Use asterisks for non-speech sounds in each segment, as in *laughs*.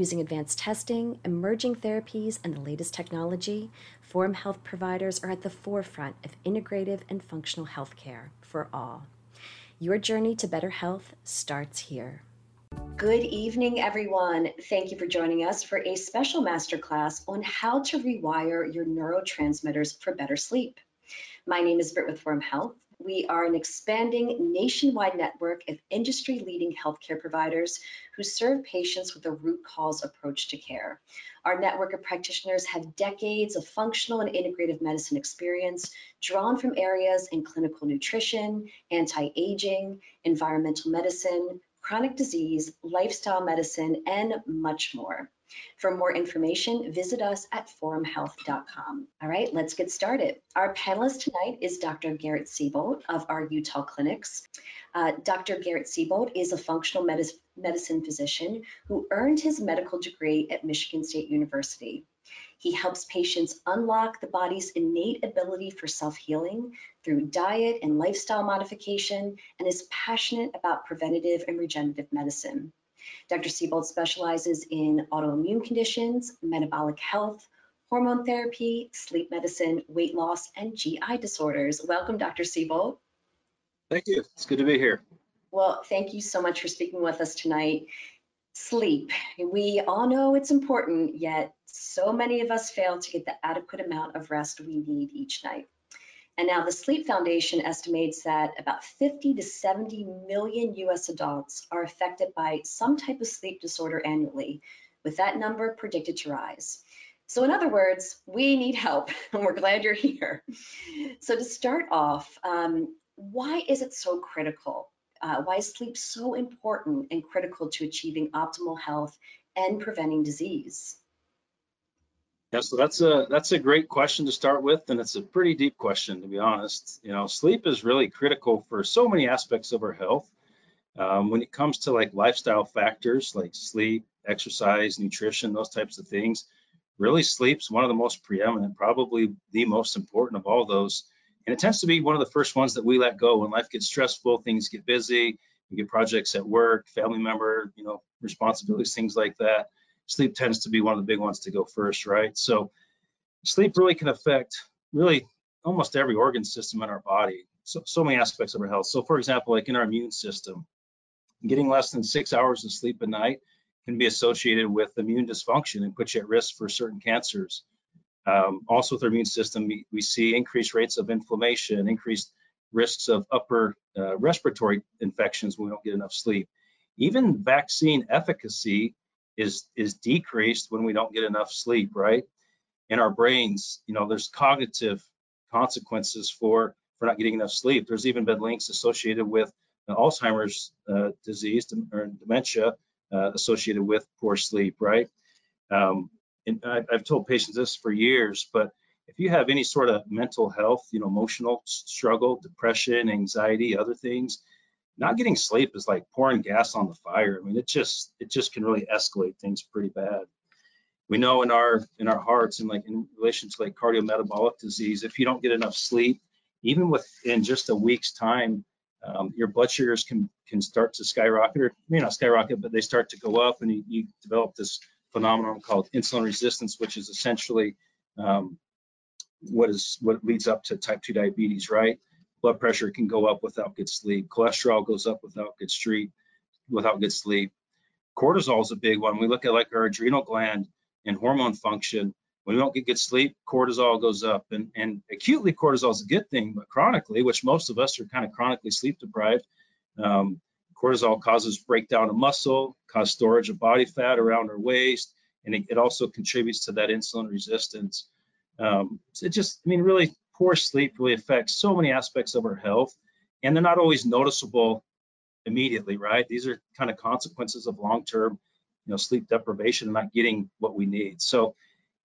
Using advanced testing, emerging therapies, and the latest technology, Forum Health providers are at the forefront of integrative and functional healthcare for all. Your journey to better health starts here. Good evening, everyone. Thank you for joining us for a special masterclass on how to rewire your neurotransmitters for better sleep. My name is Britt with Forum Health, we are an expanding nationwide network of industry leading healthcare providers who serve patients with a root cause approach to care. Our network of practitioners have decades of functional and integrative medicine experience drawn from areas in clinical nutrition, anti aging, environmental medicine, chronic disease, lifestyle medicine, and much more. For more information, visit us at forumhealth.com. All right, let's get started. Our panelist tonight is Dr. Garrett Siebold of our Utah clinics. Uh, Dr. Garrett Siebold is a functional medicine physician who earned his medical degree at Michigan State University. He helps patients unlock the body's innate ability for self healing through diet and lifestyle modification and is passionate about preventative and regenerative medicine. Dr. Siebold specializes in autoimmune conditions, metabolic health, hormone therapy, sleep medicine, weight loss, and GI disorders. Welcome, Dr. Siebold. Thank you. It's good to be here. Well, thank you so much for speaking with us tonight. Sleep. We all know it's important, yet so many of us fail to get the adequate amount of rest we need each night. And now the Sleep Foundation estimates that about 50 to 70 million US adults are affected by some type of sleep disorder annually, with that number predicted to rise. So in other words, we need help, and *laughs* we're glad you're here. So to start off, um, why is it so critical? Uh, why is sleep so important and critical to achieving optimal health and preventing disease? Yeah, so that's a that's a great question to start with, and it's a pretty deep question to be honest. You know, sleep is really critical for so many aspects of our health. Um, when it comes to like lifestyle factors like sleep, exercise, nutrition, those types of things, really sleep's one of the most preeminent, probably the most important of all those. And it tends to be one of the first ones that we let go when life gets stressful, things get busy, you get projects at work, family member, you know, responsibilities, things like that sleep tends to be one of the big ones to go first, right? So sleep really can affect really almost every organ system in our body. So, so many aspects of our health. So for example, like in our immune system, getting less than six hours of sleep a night can be associated with immune dysfunction and put you at risk for certain cancers. Um, also with our immune system, we, we, see increased rates of inflammation, increased risks of upper uh, respiratory infections when we don't get enough sleep. Even vaccine efficacy is is decreased when we don't get enough sleep, right? In our brains, you know, there's cognitive consequences for for not getting enough sleep. There's even been links associated with Alzheimer's uh, disease or dementia uh, associated with poor sleep, right? Um, and I, I've told patients this for years, but if you have any sort of mental health, you know, emotional struggle, depression, anxiety, other things, not getting sleep is like pouring gas on the fire. I mean, it just it just can really escalate things pretty bad. We know in our in our hearts and like in relation to like cardiometabolic disease, if you don't get enough sleep, even within just a week's time, um, your blood sugars can can start to skyrocket, or maybe not skyrocket, but they start to go up, and you, you develop this phenomenon called insulin resistance, which is essentially um, what is what leads up to type 2 diabetes, right? Blood pressure can go up without good sleep. Cholesterol goes up without good sleep. Without good sleep. Cortisol is a big one. We look at like our adrenal gland and hormone function. When we don't get good sleep, cortisol goes up. And, and acutely, cortisol is a good thing, but chronically, which most of us are kind of chronically sleep deprived, um, cortisol causes breakdown of muscle, cause storage of body fat around our waist, and it, it also contributes to that insulin resistance. Um, so it just, I mean, really poor sleep really affects so many aspects of our health, and they're not always noticeable immediately, right? These are kind of consequences of long-term, you know, sleep deprivation and not getting what we need. So,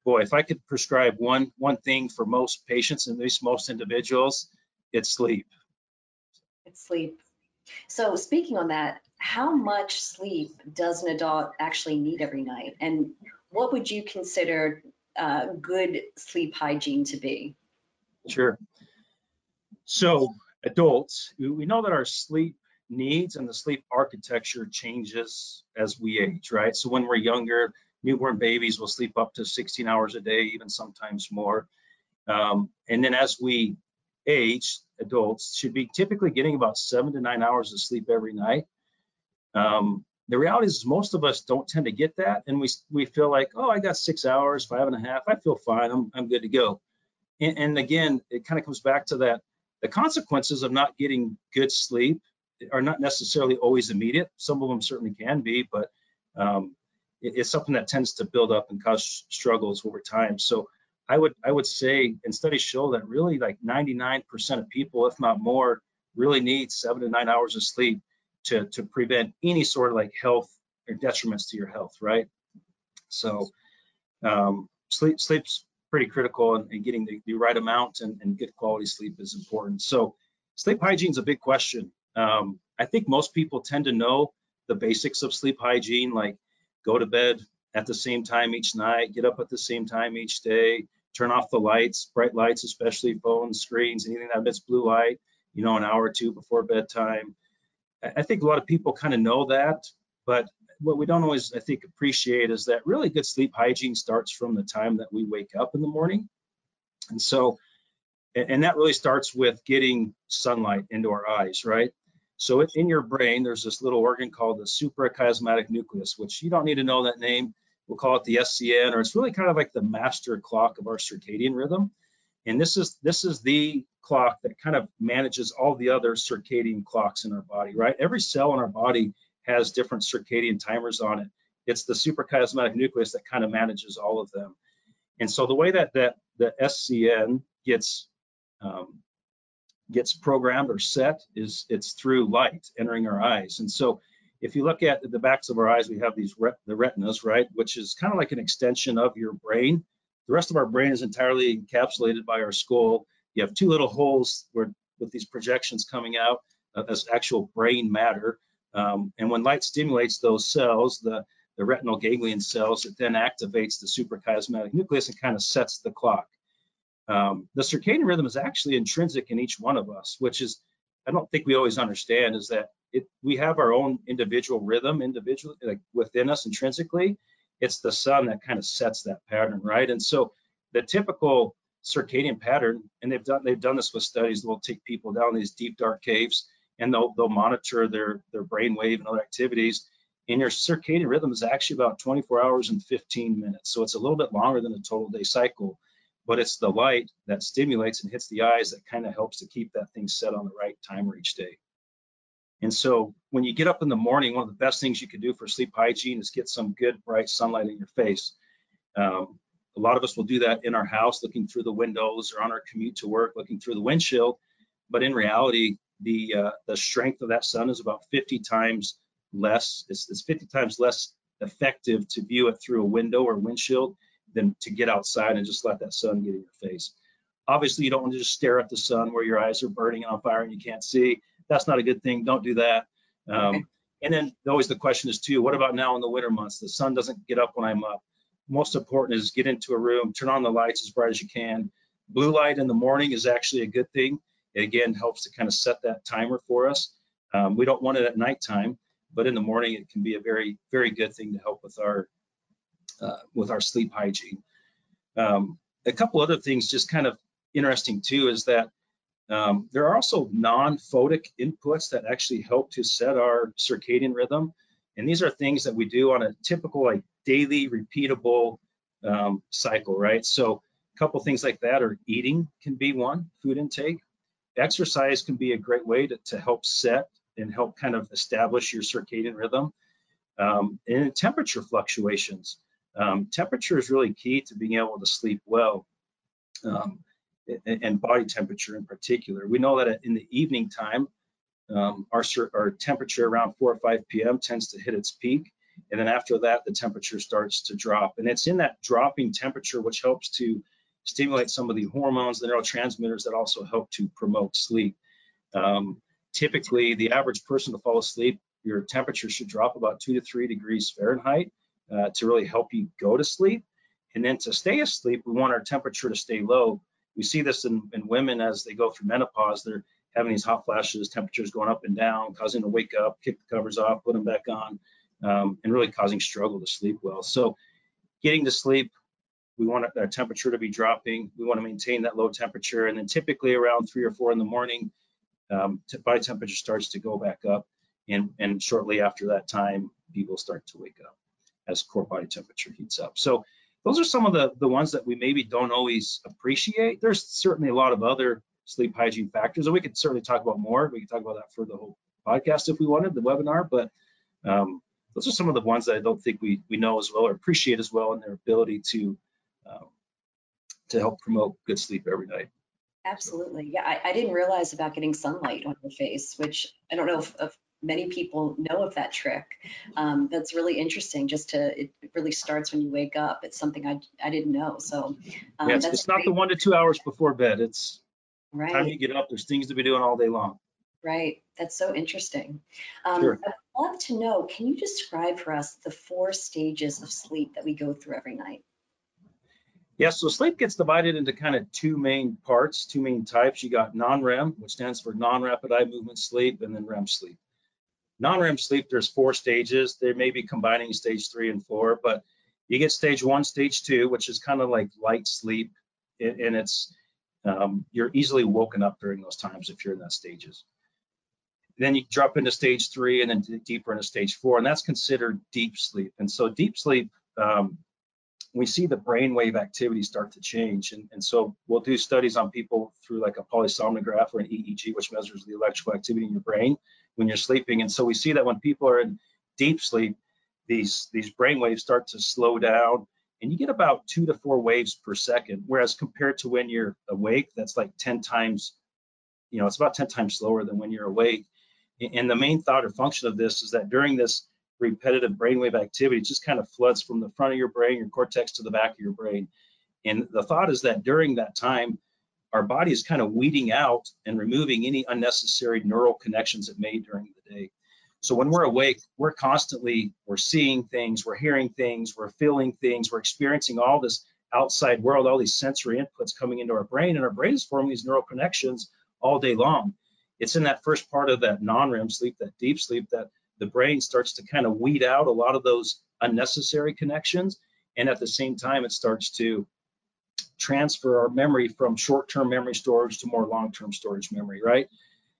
boy, if I could prescribe one one thing for most patients and at least most individuals, it's sleep. It's sleep. So speaking on that, how much sleep does an adult actually need every night? And what would you consider uh, good sleep hygiene to be? Sure. So adults, we know that our sleep needs and the sleep architecture changes as we age, right? So when we're younger, newborn babies will sleep up to 16 hours a day, even sometimes more. Um, and then as we age, adults should be typically getting about seven to nine hours of sleep every night. Um, the reality is most of us don't tend to get that, and we we feel like, oh, I got six hours, five and a half, I feel fine, I'm I'm good to go. And, and again, it kind of comes back to that the consequences of not getting good sleep are not necessarily always immediate. Some of them certainly can be, but um, it, it's something that tends to build up and cause struggles over time. So I would I would say, and studies show that really like 99% of people, if not more, really need seven to nine hours of sleep to to prevent any sort of like health or detriments to your health, right? So um, sleep sleep's pretty critical, and, and getting the, the, right amount and, and good quality sleep is important. So sleep hygiene is a big question. Um, I think most people tend to know the basics of sleep hygiene, like go to bed at the same time each night, get up at the same time each day, turn off the lights, bright lights, especially phones, screens, anything that emits blue light, you know, an hour or two before bedtime. I think a lot of people kind of know that, but what we don't always, I think, appreciate is that really good sleep hygiene starts from the time that we wake up in the morning. And so, and that really starts with getting sunlight into our eyes, right? So in your brain, there's this little organ called the suprachiasmatic nucleus, which you don't need to know that name. We'll call it the SCN, or it's really kind of like the master clock of our circadian rhythm. And this is this is the clock that kind of manages all the other circadian clocks in our body, right? Every cell in our body has different circadian timers on it. It's the suprachiasmatic nucleus that kind of manages all of them. And so the way that that the SCN gets um, gets programmed or set is it's through light entering our eyes. And so if you look at the backs of our eyes, we have these ret the retinas, right, which is kind of like an extension of your brain. The rest of our brain is entirely encapsulated by our skull. You have two little holes where with these projections coming out uh, as actual brain matter. Um, and when light stimulates those cells, the, the retinal ganglion cells, it then activates the suprachiasmatic nucleus and kind of sets the clock. Um, the circadian rhythm is actually intrinsic in each one of us, which is, I don't think we always understand, is that it, we have our own individual rhythm, individually, like within us intrinsically. It's the sun that kind of sets that pattern, right? And so the typical circadian pattern, and they've done they've done this with studies. They'll take people down these deep dark caves, and they'll they'll monitor their their brain wave and other activities. And your circadian rhythm is actually about 24 hours and 15 minutes, so it's a little bit longer than a total day cycle but it's the light that stimulates and hits the eyes that kind of helps to keep that thing set on the right timer each day. And so when you get up in the morning, one of the best things you can do for sleep hygiene is get some good bright sunlight in your face. Um, a lot of us will do that in our house, looking through the windows or on our commute to work, looking through the windshield. But in reality, the uh, the strength of that sun is about 50 times less. It's, it's 50 times less effective to view it through a window or windshield than to get outside and just let that sun get in your face. Obviously, you don't want to just stare at the sun where your eyes are burning on fire and you can't see. That's not a good thing. Don't do that. Um, okay. And then always the question is too, what about now in the winter months? The sun doesn't get up when I'm up. Most important is get into a room, turn on the lights as bright as you can. Blue light in the morning is actually a good thing. It again helps to kind of set that timer for us. Um, we don't want it at nighttime, but in the morning it can be a very, very good thing to help with our uh, with our sleep hygiene. Um, a couple other things just kind of interesting too is that um, there are also non-photic inputs that actually help to set our circadian rhythm. And these are things that we do on a typical like daily repeatable um, cycle, right? So a couple things like that are eating can be one, food intake. Exercise can be a great way to, to help set and help kind of establish your circadian rhythm. Um, and temperature fluctuations. Um, temperature is really key to being able to sleep well, um, and body temperature in particular. We know that in the evening time, um, our, our temperature around 4 or 5 p.m. tends to hit its peak. And then after that, the temperature starts to drop. And it's in that dropping temperature which helps to stimulate some of the hormones, the neurotransmitters that also help to promote sleep. Um, typically, the average person to fall asleep, your temperature should drop about two to three degrees Fahrenheit uh, to really help you go to sleep. And then to stay asleep, we want our temperature to stay low. We see this in, in women as they go through menopause. They're having these hot flashes, temperatures going up and down, causing them to wake up, kick the covers off, put them back on, um, and really causing struggle to sleep well. So getting to sleep, we want our temperature to be dropping. We want to maintain that low temperature. And then typically around three or four in the morning, um, body temperature starts to go back up. And, and shortly after that time, people start to wake up as core body temperature heats up. So those are some of the, the ones that we maybe don't always appreciate. There's certainly a lot of other sleep hygiene factors, and we could certainly talk about more. We could talk about that for the whole podcast if we wanted, the webinar, but um, those are some of the ones that I don't think we, we know as well or appreciate as well in their ability to um, to help promote good sleep every night. Absolutely. Yeah, I, I, didn't realize about getting sunlight on your face, which I don't know if, if many people know of that trick. Um, that's really interesting. Just to it really starts when you wake up. It's something I I didn't know. So um, yes, it's not the one to two hours before bed. It's right. time you get up. There's things to be doing all day long. Right. That's so interesting. Um, sure. I'd love to know. Can you describe for us the four stages of sleep that we go through every night? Yeah, so sleep gets divided into kind of two main parts, two main types. You got non-REM, which stands for non-rapid eye movement sleep, and then REM sleep. Non-REM sleep, there's four stages. They may be combining stage three and four, but you get stage one, stage two, which is kind of like light sleep, and it's um, you're easily woken up during those times if you're in that stages. Then you drop into stage three, and then deeper into stage four, and that's considered deep sleep. And so deep sleep, um, we see the brainwave activity start to change, and, and so we'll do studies on people through like a polysomnograph or an EEG, which measures the electrical activity in your brain when you're sleeping. And so we see that when people are in deep sleep, these these brain waves start to slow down and you get about two to four waves per second. Whereas compared to when you're awake, that's like 10 times, you know, it's about 10 times slower than when you're awake. And the main thought or function of this is that during this repetitive brainwave activity, just kind of floods from the front of your brain, your cortex to the back of your brain. And the thought is that during that time, our body is kind of weeding out and removing any unnecessary neural connections it made during the day. So when we're awake, we're constantly we're seeing things, we're hearing things, we're feeling things, we're experiencing all this outside world, all these sensory inputs coming into our brain, and our brain is forming these neural connections all day long. It's in that first part of that non-REM sleep, that deep sleep, that the brain starts to kind of weed out a lot of those unnecessary connections, and at the same time, it starts to transfer our memory from short-term memory storage to more long-term storage memory, right?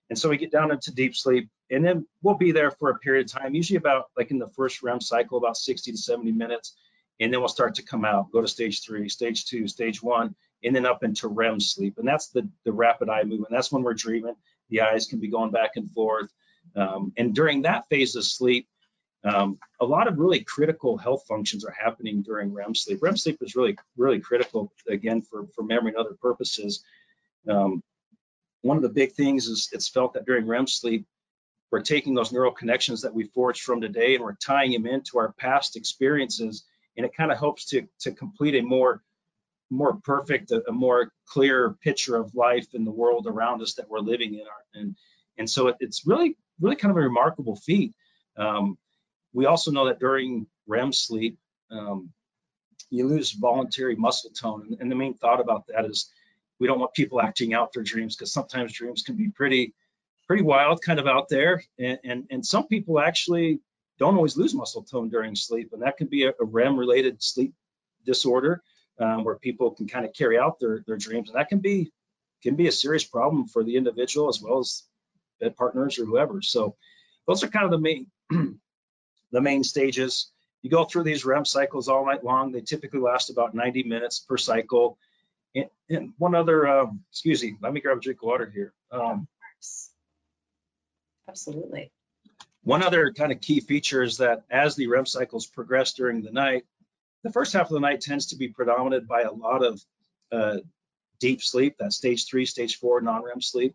And so we get down into deep sleep, and then we'll be there for a period of time, usually about like in the first REM cycle, about 60 to 70 minutes, and then we'll start to come out, go to stage three, stage two, stage one, and then up into REM sleep. And that's the, the rapid eye movement. That's when we're dreaming. The eyes can be going back and forth. Um, and during that phase of sleep, um, a lot of really critical health functions are happening during REM sleep. REM sleep is really, really critical, again, for, for memory and other purposes. Um, one of the big things is it's felt that during REM sleep, we're taking those neural connections that we forged from today and we're tying them into our past experiences. And it kind of helps to, to complete a more, more perfect, a, a, more clear picture of life in the world around us that we're living in. Our, and, and so it, it's really, really kind of a remarkable feat. Um, we also know that during REM sleep, um, you lose voluntary muscle tone. And, the main thought about that is we don't want people acting out their dreams because sometimes dreams can be pretty, pretty wild, kind of out there. And, and, and some people actually don't always lose muscle tone during sleep. And that can be a, a REM related sleep disorder um, where people can kind of carry out their, their dreams. And that can be, can be a serious problem for the individual as well as bed partners or whoever. So those are kind of the main *clears throat* the main stages. You go through these REM cycles all night long. They typically last about 90 minutes per cycle. And, and one other, um, excuse me, let me grab a drink of water here. Um, Absolutely. One other kind of key feature is that as the REM cycles progress during the night, the first half of the night tends to be predominated by a lot of uh, deep sleep, that stage three, stage four non-REM sleep.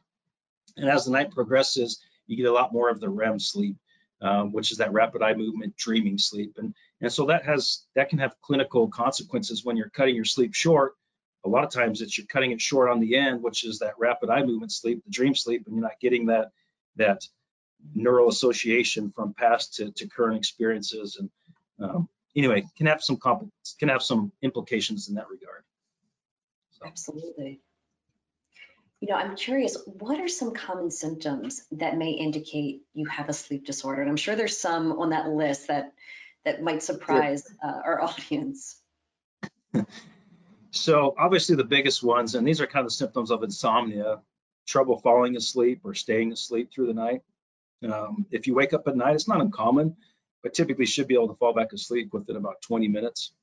And as the night progresses, you get a lot more of the REM sleep um, which is that rapid eye movement dreaming sleep. And, and so that has that can have clinical consequences when you're cutting your sleep short a lot of times it's you're cutting it short on the end, which is that rapid eye movement sleep, the dream sleep, and you're not getting that that neural association from past to, to current experiences. And um, anyway, can have some can have some implications in that regard. So. Absolutely. You know, I'm curious, what are some common symptoms that may indicate you have a sleep disorder? And I'm sure there's some on that list that that might surprise uh, our *laughs* audience. *laughs* So obviously the biggest ones, and these are kind of symptoms of insomnia, trouble falling asleep or staying asleep through the night. Um, if you wake up at night, it's not uncommon, but typically should be able to fall back asleep within about 20 minutes.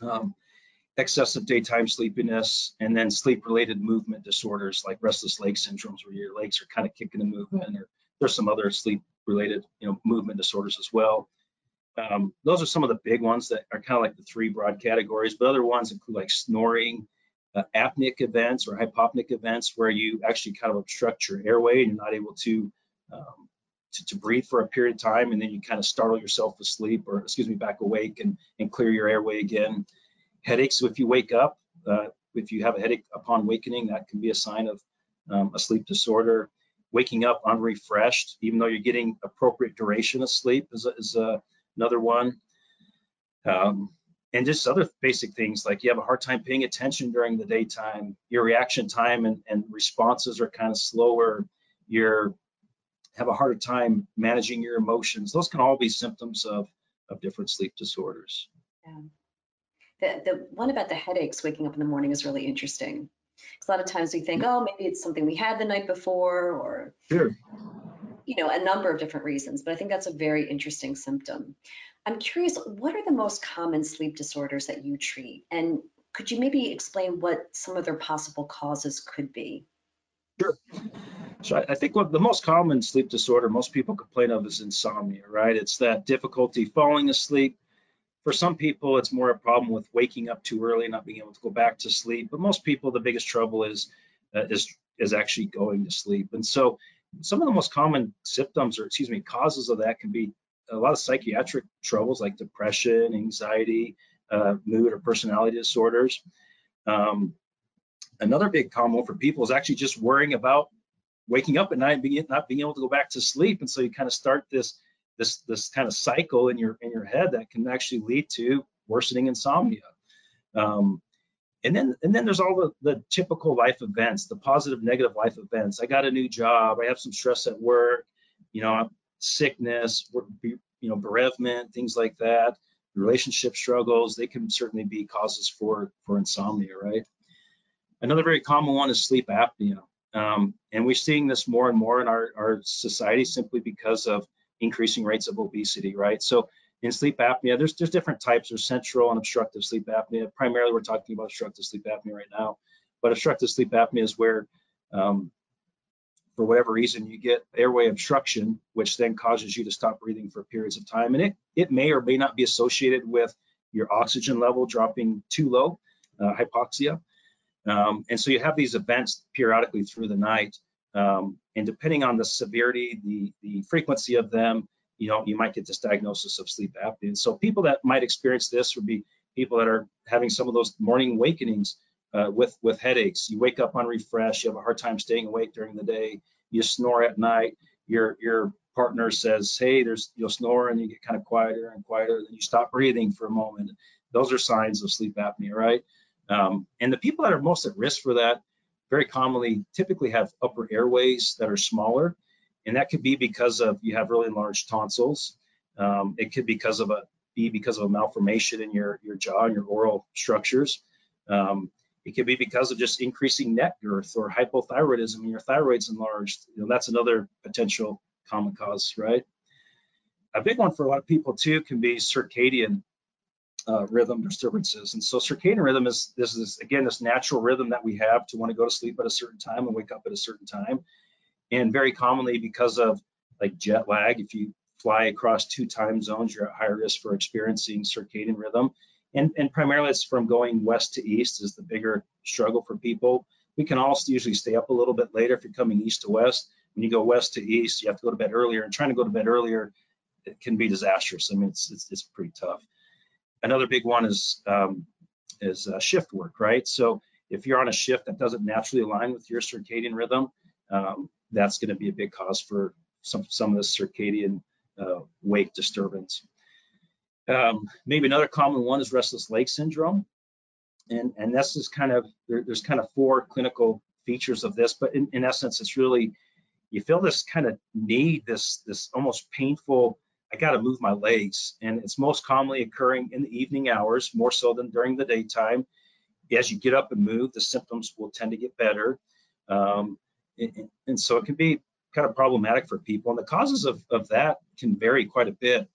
Um, excessive daytime sleepiness, and then sleep-related movement disorders like restless leg syndromes, where your legs are kind of kicking the movement, or there's some other sleep-related, you know, movement disorders as well. Um, those are some of the big ones that are kind of like the three broad categories, but other ones include like snoring, uh, apneic events or hypopneic events where you actually kind of obstruct your airway and you're not able to, um, to, to breathe for a period of time and then you kind of startle yourself asleep or excuse me back awake and, and clear your airway again. Headaches, if you wake up, uh, if you have a headache upon awakening, that can be a sign of um, a sleep disorder. Waking up unrefreshed, even though you're getting appropriate duration of sleep, is is another one. Um, and just other basic things like you have a hard time paying attention during the daytime, your reaction time and, and responses are kind of slower, you have a harder time managing your emotions. Those can all be symptoms of, of different sleep disorders. Yeah. The, the one about the headaches waking up in the morning is really interesting. Because a lot of times we think, oh, maybe it's something we had the night before or sure you know, a number of different reasons, but I think that's a very interesting symptom. I'm curious, what are the most common sleep disorders that you treat? And could you maybe explain what some of their possible causes could be? Sure. So I think what the most common sleep disorder most people complain of is insomnia, right? It's that difficulty falling asleep. For some people, it's more a problem with waking up too early not being able to go back to sleep. But most people, the biggest trouble is uh, is is actually going to sleep. And so some of the most common symptoms or excuse me causes of that can be a lot of psychiatric troubles like depression anxiety uh, mood or personality disorders um, another big common one for people is actually just worrying about waking up at night and being, not being able to go back to sleep and so you kind of start this this this kind of cycle in your in your head that can actually lead to worsening insomnia. Um, and then and then there's all the, the typical life events the positive negative life events. I got a new job. I have some stress at work you know sickness you know bereavement things like that. Relationship struggles they can certainly be causes for for insomnia right? Another very common one is sleep apnea. Um, and we're seeing this more and more in our, our society simply because of increasing rates of obesity right so in sleep apnea, there's there's different types. There's central and obstructive sleep apnea. Primarily, we're talking about obstructive sleep apnea right now. But obstructive sleep apnea is where, um, for whatever reason, you get airway obstruction, which then causes you to stop breathing for periods of time. And it it may or may not be associated with your oxygen level dropping too low, uh, hypoxia. Um, and so you have these events periodically through the night. Um, and depending on the severity, the, the frequency of them, you know, you might get this diagnosis of sleep apnea. And so people that might experience this would be people that are having some of those morning awakenings uh, with with headaches. You wake up unrefreshed. You have a hard time staying awake during the day. You snore at night. Your your partner says, "Hey, there's you'll snore," and you get kind of quieter and quieter. Then you stop breathing for a moment. Those are signs of sleep apnea, right? Um, and the people that are most at risk for that very commonly typically have upper airways that are smaller and that could be because of you have really large tonsils. Um, it could be because of a be because of a malformation in your your jaw and your oral structures. Um, it could be because of just increasing neck girth or hypothyroidism and your thyroid's enlarged. You know, that's another potential common cause, right? A big one for a lot of people too can be circadian uh, rhythm disturbances. And so circadian rhythm is this is again this natural rhythm that we have to want to go to sleep at a certain time and wake up at a certain time. And very commonly because of like jet lag, if you fly across two time zones, you're at higher risk for experiencing circadian rhythm. And, and primarily it's from going west to east is the bigger struggle for people. We can also usually stay up a little bit later if you're coming east to west. When you go west to east, you have to go to bed earlier and trying to go to bed earlier, it can be disastrous. I mean, it's, it's, it's pretty tough. Another big one is, um, is uh, shift work, right? So if you're on a shift that doesn't naturally align with your circadian rhythm, um, that's going to be a big cause for some some of the circadian uh, wake disturbance. Um, maybe another common one is restless leg syndrome, and and this is kind of there, there's kind of four clinical features of this, but in, in essence, it's really you feel this kind of need, this this almost painful. I got to move my legs, and it's most commonly occurring in the evening hours, more so than during the daytime. As you get up and move, the symptoms will tend to get better, um, and, and so it can be kind of problematic for people. And the causes of, of that can vary quite a bit.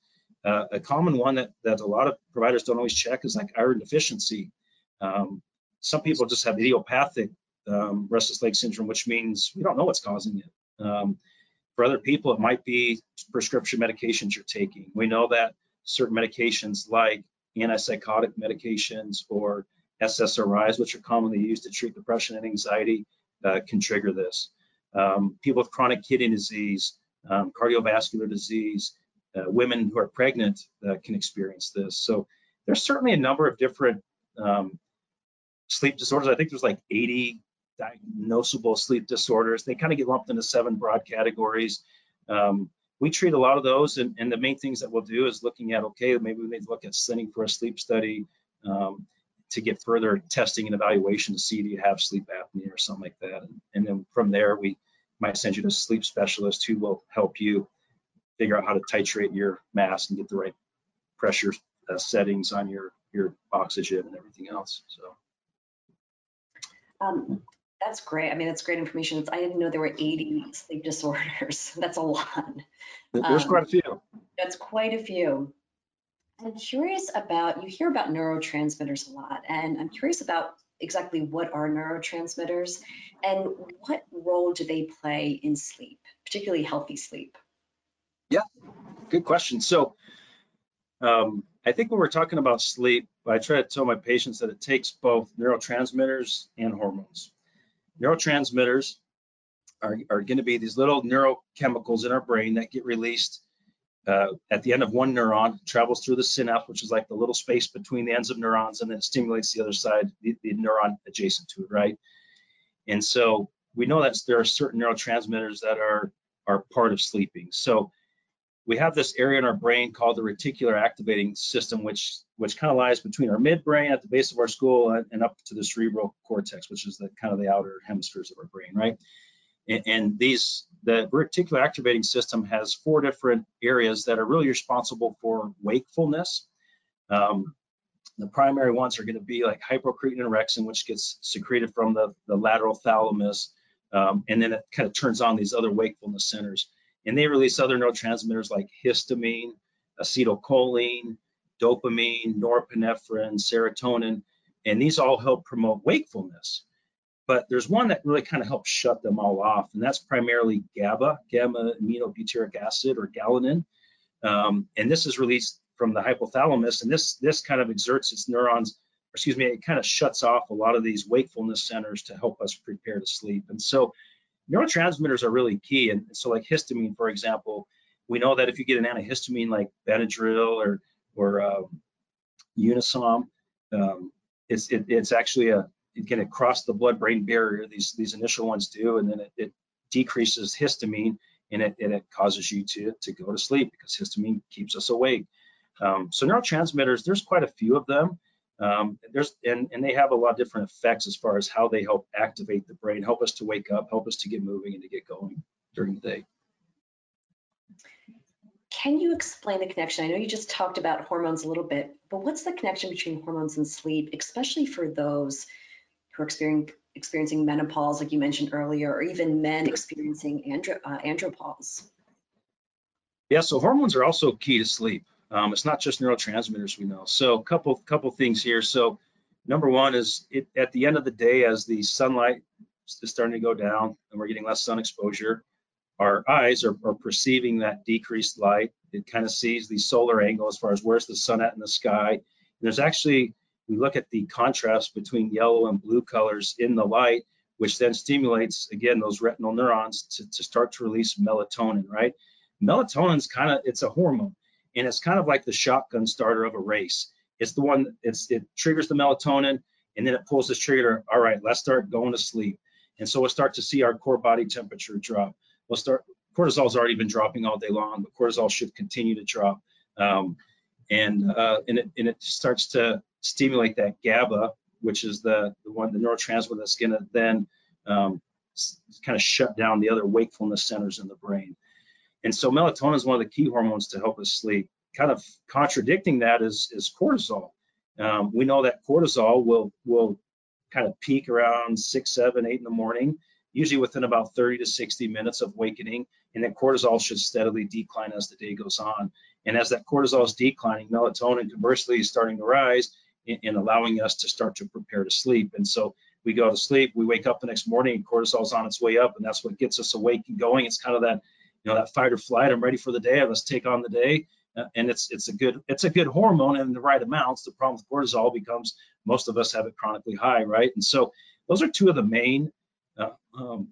Uh, a common one that, that a lot of providers don't always check is like iron deficiency. Um, some people just have idiopathic um, restless leg syndrome, which means we don't know what's causing it. Um, for other people, it might be prescription medications you're taking. We know that certain medications like antipsychotic medications or SSRIs, which are commonly used to treat depression and anxiety, uh, can trigger this. Um, people with chronic kidney disease, um, cardiovascular disease, uh, women who are pregnant uh, can experience this. So there's certainly a number of different um, sleep disorders. I think there's like 80 diagnosable sleep disorders. They kind of get lumped into seven broad categories. Um, we treat a lot of those, and, and, the main things that we'll do is looking at, okay, maybe we need to look at sending for a sleep study um, to get further testing and evaluation to see do you have sleep apnea or something like that. And, and then from there, we might send you to a sleep specialist who will help you figure out how to titrate your mask and get the right pressure uh, settings on your your oxygen and everything else. So. Um, that's great. I mean, that's great information. It's, I didn't know there were 80 sleep disorders. *laughs* That's a lot. There's um, quite a few. That's quite a few. I'm curious about, you hear about neurotransmitters a lot, and I'm curious about exactly what are neurotransmitters and what role do they play in sleep, particularly healthy sleep? Yeah, good question. So um, I think when we're talking about sleep, I try to tell my patients that it takes both neurotransmitters and hormones neurotransmitters are, are going to be these little neurochemicals in our brain that get released uh, at the end of one neuron, travels through the synapse, which is like the little space between the ends of neurons, and then it stimulates the other side, the, the neuron adjacent to it, right? And so we know that there are certain neurotransmitters that are are part of sleeping. So we have this area in our brain called the reticular activating system, which which kind of lies between our midbrain at the base of our skull and, and, up to the cerebral cortex, which is the kind of the outer hemispheres of our brain, right? And, and these the reticular activating system has four different areas that are really responsible for wakefulness. Um, the primary ones are going to be like hypocretin and orexin, which gets secreted from the, the lateral thalamus, um, and then it kind of turns on these other wakefulness centers and they release other neurotransmitters like histamine, acetylcholine, dopamine, norepinephrine, serotonin, and these all help promote wakefulness. But there's one that really kind of helps shut them all off, and that's primarily GABA, gamma aminobutyric acid, or galanin. Um, and this is released from the hypothalamus, and this this kind of exerts its neurons, excuse me, it kind of shuts off a lot of these wakefulness centers to help us prepare to sleep. And so neurotransmitters are really key. And so like histamine, for example, we know that if you get an antihistamine like Benadryl or, or um, Unisom, um, it's, it, it's actually a, it can cross the blood-brain barrier, these, these initial ones do, and then it, it decreases histamine and it, and it causes you to, to go to sleep because histamine keeps us awake. Um, so neurotransmitters, there's quite a few of them. Um, there's and, and they have a lot of different effects as far as how they help activate the brain, help us to wake up, help us to get moving and to get going during the day. Can you explain the connection? I know you just talked about hormones a little bit, but what's the connection between hormones and sleep, especially for those who are experiencing, experiencing menopause, like you mentioned earlier, or even men experiencing andro, uh, andropause? Yeah, so hormones are also key to sleep. Um, it's not just neurotransmitters we know. So a couple couple things here. So number one is it, at the end of the day, as the sunlight is starting to go down and we're getting less sun exposure, our eyes are, are perceiving that decreased light. It kind of sees the solar angle as far as where's the sun at in the sky. And there's actually we look at the contrast between yellow and blue colors in the light, which then stimulates again those retinal neurons to, to start to release melatonin. Right? Melatonin's kind of it's a hormone and it's kind of like the shotgun starter of a race. It's the one it's it triggers the melatonin, and then it pulls this trigger. All right, let's start going to sleep. And so we'll start to see our core body temperature drop. We'll start. Cortisol's already been dropping all day long, but cortisol should continue to drop. Um, and uh, and it and it starts to stimulate that GABA, which is the the one the neurotransmitter that's going to then um, kind of shut down the other wakefulness centers in the brain. And so melatonin is one of the key hormones to help us sleep. Kind of contradicting that is is cortisol. Um, we know that cortisol will will kind of peak around six, seven, eight in the morning, usually within about 30 to 60 minutes of awakening, and then cortisol should steadily decline as the day goes on. And as that cortisol is declining, melatonin conversely is starting to rise and allowing us to start to prepare to sleep. And so we go to sleep, we wake up the next morning, and cortisol's on its way up, and that's what gets us awake and going. It's kind of that, you know, that fight or flight. I'm ready for the day. Let's take on the day. Uh, and it's it's a good it's a good hormone in the right amounts. The problem with cortisol becomes most of us have it chronically high, right? And so those are two of the main uh, um,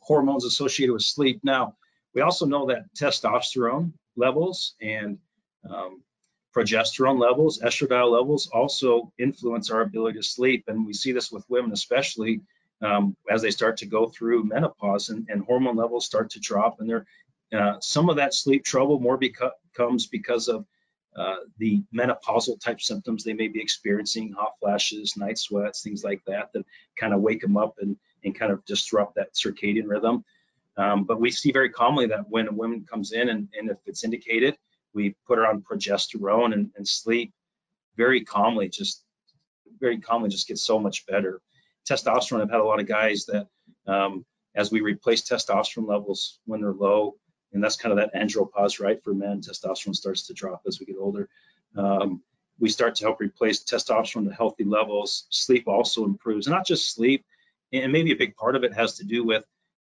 hormones associated with sleep. Now we also know that testosterone levels and um, progesterone levels, estradiol levels also influence our ability to sleep. And we see this with women, especially um, as they start to go through menopause and, and hormone levels start to drop. And uh, some of that sleep trouble more beca comes because of uh, the menopausal type symptoms they may be experiencing, hot flashes, night sweats, things like that, that kind of wake them up and, and kind of disrupt that circadian rhythm. Um, but we see very commonly that when a woman comes in and, and if it's indicated, we put her on progesterone and, and sleep very calmly, just very calmly, just gets so much better. Testosterone, I've had a lot of guys that um, as we replace testosterone levels when they're low, and that's kind of that andropause, right? For men, testosterone starts to drop as we get older. Um, we start to help replace testosterone to healthy levels. Sleep also improves, and not just sleep, and maybe a big part of it has to do with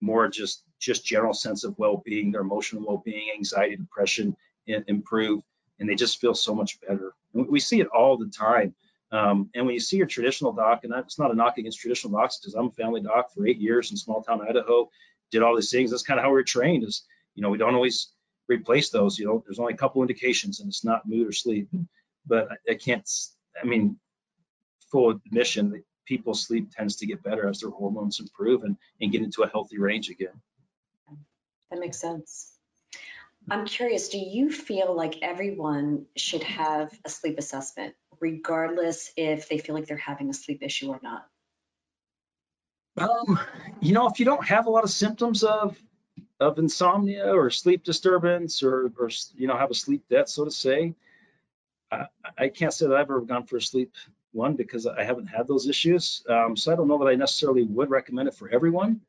more just just general sense of well-being, their emotional well-being, anxiety, depression, improve and they just feel so much better. We see it all the time. Um, and when you see your traditional doc, and that's not a knock against traditional docs because I'm a family doc for eight years in small town Idaho, did all these things. That's kind of how we are trained is, you know, we don't always replace those. You know, there's only a couple indications and it's not mood or sleep. But I, I can't, I mean, full admission, that people's sleep tends to get better as their hormones improve and, and get into a healthy range again. That makes sense. I'm curious, do you feel like everyone should have a sleep assessment, regardless if they feel like they're having a sleep issue or not? Um, you know, if you don't have a lot of symptoms of of insomnia or sleep disturbance or, or you know, have a sleep debt, so to say, I, I can't say that I've ever gone for a sleep one because I haven't had those issues. Um, so I don't know that I necessarily would recommend it for everyone.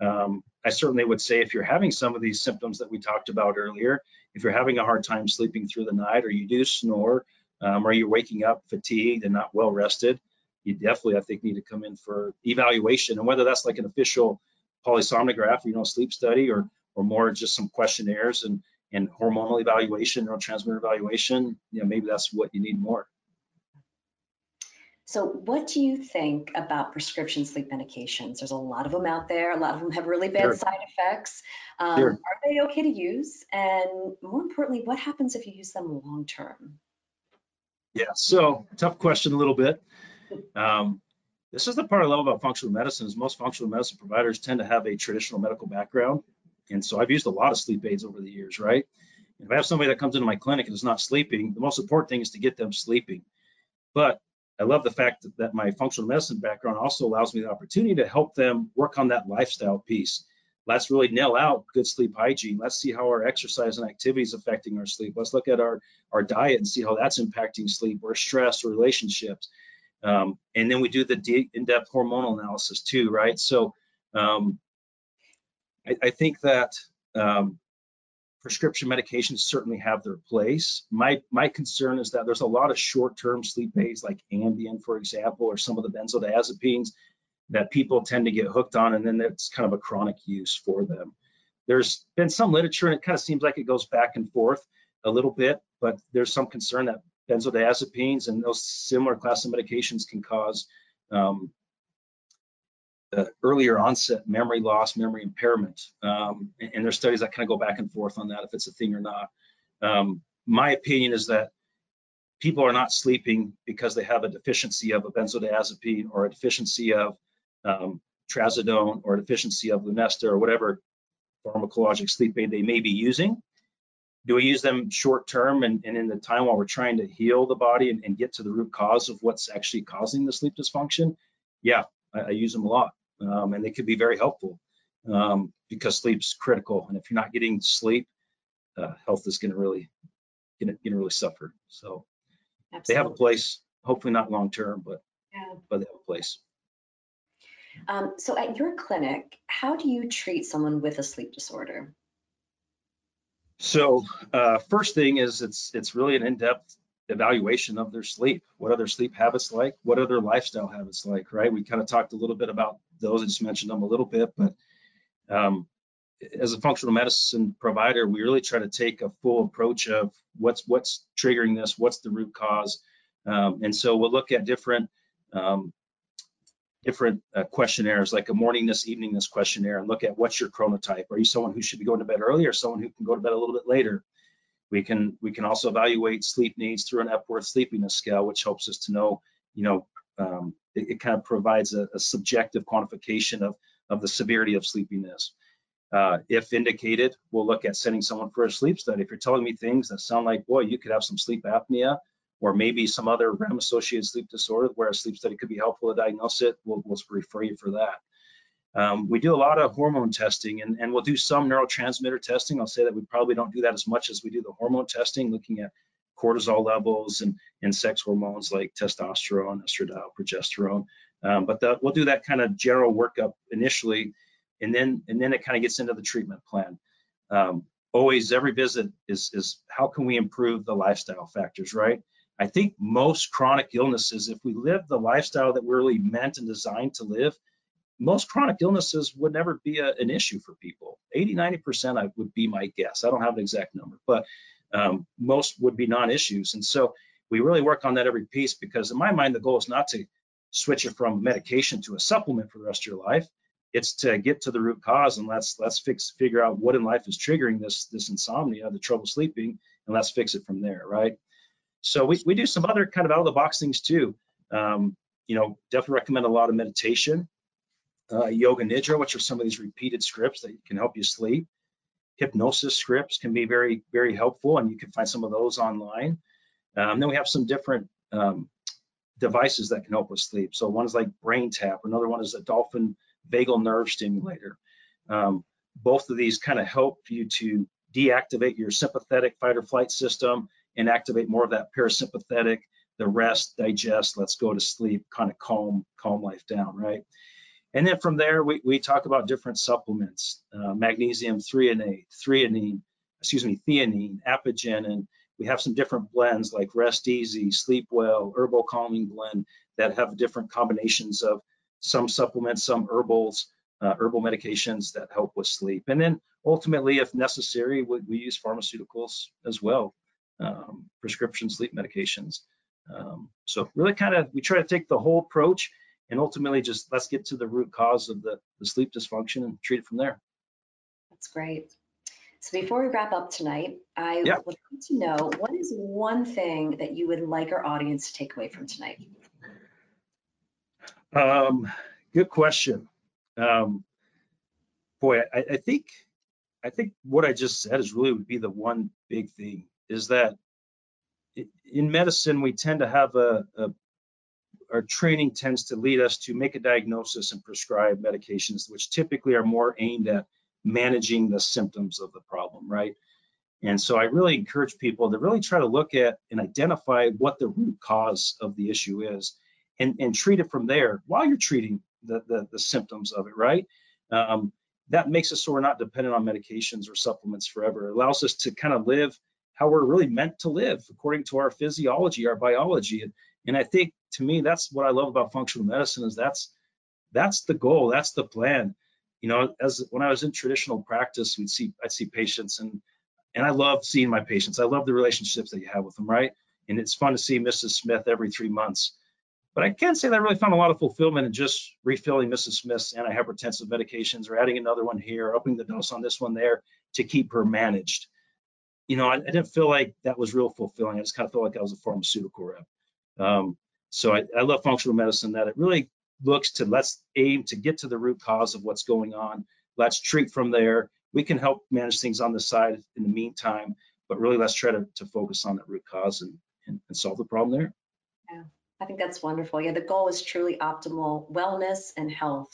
Um, I certainly would say if you're having some of these symptoms that we talked about earlier, if you're having a hard time sleeping through the night or you do snore um, or you're waking up fatigued and not well rested, you definitely, I think, need to come in for evaluation. And whether that's like an official polysomnograph, you know, sleep study or or more just some questionnaires and and hormonal evaluation, neurotransmitter evaluation, you know, maybe that's what you need more. So what do you think about prescription sleep medications? There's a lot of them out there. A lot of them have really bad sure. side effects. Um, sure. Are they okay to use? And more importantly, what happens if you use them long term? Yeah, so tough question a little bit. Um, this is the part I love about functional medicine is most functional medicine providers tend to have a traditional medical background. And so I've used a lot of sleep aids over the years, right? If I have somebody that comes into my clinic and is not sleeping, the most important thing is to get them sleeping. But I love the fact that, that my functional medicine background also allows me the opportunity to help them work on that lifestyle piece. Let's really nail out good sleep hygiene. Let's see how our exercise and activity is affecting our sleep. Let's look at our, our diet and see how that's impacting sleep or stress or relationships. Um, and then we do the in-depth hormonal analysis too, right? So um, I, I, think that um, prescription medications certainly have their place. My my concern is that there's a lot of short-term sleep aids like Ambien, for example, or some of the benzodiazepines that people tend to get hooked on, and then it's kind of a chronic use for them. There's been some literature, and it kind of seems like it goes back and forth a little bit, but there's some concern that benzodiazepines and those similar class of medications can cause um, uh, earlier onset memory loss, memory impairment. Um, and, and, there's studies that kind of go back and forth on that if it's a thing or not. Um, my opinion is that people are not sleeping because they have a deficiency of a benzodiazepine or a deficiency of um, trazodone or deficiency of Lunesta or whatever pharmacologic sleep aid they may be using. Do we use them short term and, and in the time while we're trying to heal the body and, and, get to the root cause of what's actually causing the sleep dysfunction? Yeah, I, I use them a lot um, and they could be very helpful um, because sleep's critical. And if you're not getting sleep, uh, health is going to really going to really suffer. So Absolutely. they have a place. Hopefully not long term, but yeah. but they have a place. Um, so at your clinic, how do you treat someone with a sleep disorder? So uh, first thing is it's it's really an in-depth evaluation of their sleep. What are their sleep habits like? What are their lifestyle habits like? Right? We kind of talked a little bit about those. I just mentioned them a little bit, but um, as a functional medicine provider, we really try to take a full approach of what's what's triggering this, what's the root cause, um, and so we'll look at different um, different uh, questionnaires, like a morningness, eveningness questionnaire, and look at what's your chronotype. Are you someone who should be going to bed early, or someone who can go to bed a little bit later? We can we can also evaluate sleep needs through an Epworth sleepiness scale, which helps us to know, you know, um, it, it, kind of provides a, a, subjective quantification of of the severity of sleepiness. Uh, if indicated, we'll look at sending someone for a sleep study. If you're telling me things that sound like, boy, you could have some sleep apnea, or maybe some other REM-associated sleep disorder where a sleep study could be helpful to diagnose it, we'll, we'll refer you for that. Um, we do a lot of hormone testing and, and we'll do some neurotransmitter testing. I'll say that we probably don't do that as much as we do the hormone testing, looking at cortisol levels and, and sex hormones like testosterone, estradiol, progesterone. Um, but the, we'll do that kind of general workup initially, and then and then it kind of gets into the treatment plan. Um, always, every visit is is how can we improve the lifestyle factors, right? I think most chronic illnesses, if we live the lifestyle that we're really meant and designed to live, most chronic illnesses would never be a, an issue for people. 80, 90% I would be my guess. I don't have an exact number, but um, most would be non-issues. And so we really work on that every piece because in my mind, the goal is not to switch it from medication to a supplement for the rest of your life. It's to get to the root cause and let's let's fix figure out what in life is triggering this this insomnia, the trouble sleeping, and let's fix it from there, right? So we, we do some other kind of out of the box things too. Um, you know, definitely recommend a lot of meditation, uh, yoga nidra, which are some of these repeated scripts that can help you sleep. Hypnosis scripts can be very, very helpful, and you can find some of those online. Um, then we have some different um, devices that can help with sleep. So one is like BrainTap, another one is a dolphin vagal nerve stimulator. Um, both of these kind of help you to deactivate your sympathetic fight or flight system and activate more of that parasympathetic, the rest, digest, let's go to sleep, kind of calm, calm life down, right? And then from there, we, we talk about different supplements, uh, magnesium threonate, threonine, excuse me, theanine, apigenin. We have some different blends like Rest Easy, Sleep Well, Herbal Calming Blend that have different combinations of some supplements, some herbals, uh, herbal medications that help with sleep. And then ultimately, if necessary, we, we use pharmaceuticals as well um, prescription sleep medications. Um, so really kind of, we try to take the whole approach and ultimately just let's get to the root cause of the, the sleep dysfunction and treat it from there. That's great. So before we wrap up tonight, I yeah. would like to know what is one thing that you would like our audience to take away from tonight? Um, good question. Um, boy, I, I, think I think what I just said is really would be the one big thing is that in medicine, we tend to have a, a, our training tends to lead us to make a diagnosis and prescribe medications, which typically are more aimed at managing the symptoms of the problem, right? And so I really encourage people to really try to look at and identify what the root cause of the issue is and, and treat it from there while you're treating the, the, the symptoms of it, right? Um, that makes us so we're not dependent on medications or supplements forever. It allows us to kind of live how we're really meant to live according to our physiology, our biology. And, and I think to me, that's what I love about functional medicine is that's that's the goal, that's the plan. You know, as when I was in traditional practice, we'd see I'd see patients and and I love seeing my patients. I love the relationships that you have with them, right? And it's fun to see Mrs. Smith every three months. But I can't say that I really found a lot of fulfillment in just refilling Mrs. Smith's antihypertensive medications or adding another one here, upping the dose on this one there to keep her managed you know, I, I, didn't feel like that was real fulfilling. I just kind of felt like I was a pharmaceutical rep. Um, so I, I love functional medicine that it really looks to let's aim to get to the root cause of what's going on. Let's treat from there. We can help manage things on the side in the meantime, but really let's try to, to focus on that root cause and, and, and solve the problem there. Yeah. I think that's wonderful. Yeah, the goal is truly optimal wellness and health,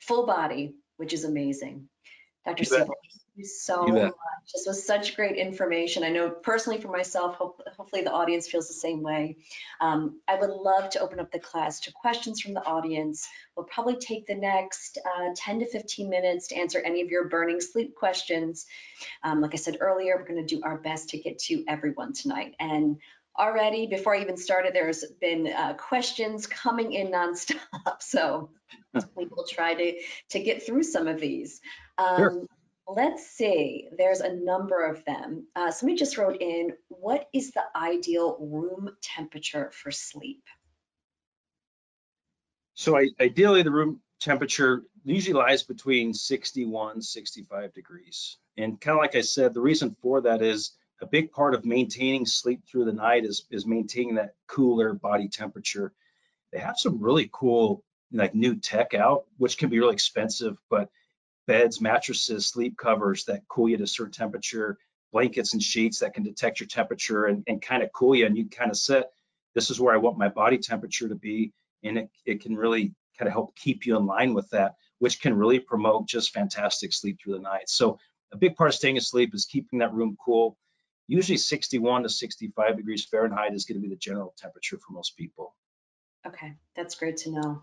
full body, which is amazing. Dr. Siebel, you so you much. This was such great information. I know personally for myself, hope, hopefully the audience feels the same way. Um, I would love to open up the class to questions from the audience. We'll probably take the next uh, 10 to 15 minutes to answer any of your burning sleep questions. Um, like I said earlier, we're going to do our best to get to everyone tonight. And already before I even started, there's been uh, questions coming in nonstop. *laughs* So we will try to, to get through some of these. Um, sure. Let's see, there's a number of them. Uh, somebody just wrote in, what is the ideal room temperature for sleep? So I, ideally the room temperature usually lies between 61, 65 degrees. And kind of like I said, the reason for that is a big part of maintaining sleep through the night is, is maintaining that cooler body temperature. They have some really cool like new tech out, which can be really expensive, but beds, mattresses, sleep covers that cool you to a certain temperature, blankets and sheets that can detect your temperature and, and kind of cool you. And you kind of set, this is where I want my body temperature to be. And it, it can really kind of help keep you in line with that, which can really promote just fantastic sleep through the night. So a big part of staying asleep is keeping that room cool usually 61 to 65 degrees Fahrenheit is going to be the general temperature for most people. Okay, that's great to know.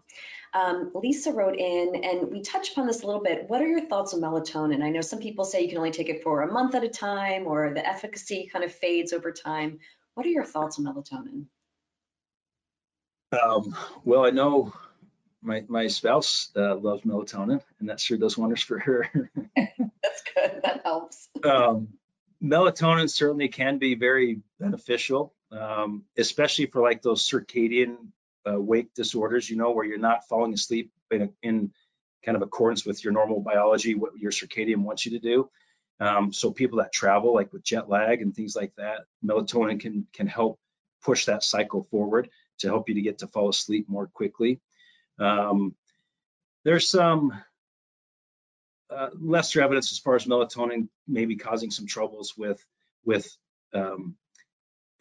Um, Lisa wrote in, and we touched upon this a little bit. What are your thoughts on melatonin? I know some people say you can only take it for a month at a time, or the efficacy kind of fades over time. What are your thoughts on melatonin? Um, well, I know my my spouse uh, loves melatonin, and that sure does wonders for her. *laughs* that's good. That helps. Um, melatonin certainly can be very beneficial, um, especially for like those circadian uh, wake disorders, you know, where you're not falling asleep in, a, in, kind of accordance with your normal biology, what your circadian wants you to do. Um, so people that travel, like with jet lag and things like that, melatonin can can help push that cycle forward to help you to get to fall asleep more quickly. Um, there's some uh, lesser evidence as far as melatonin maybe causing some troubles with with um,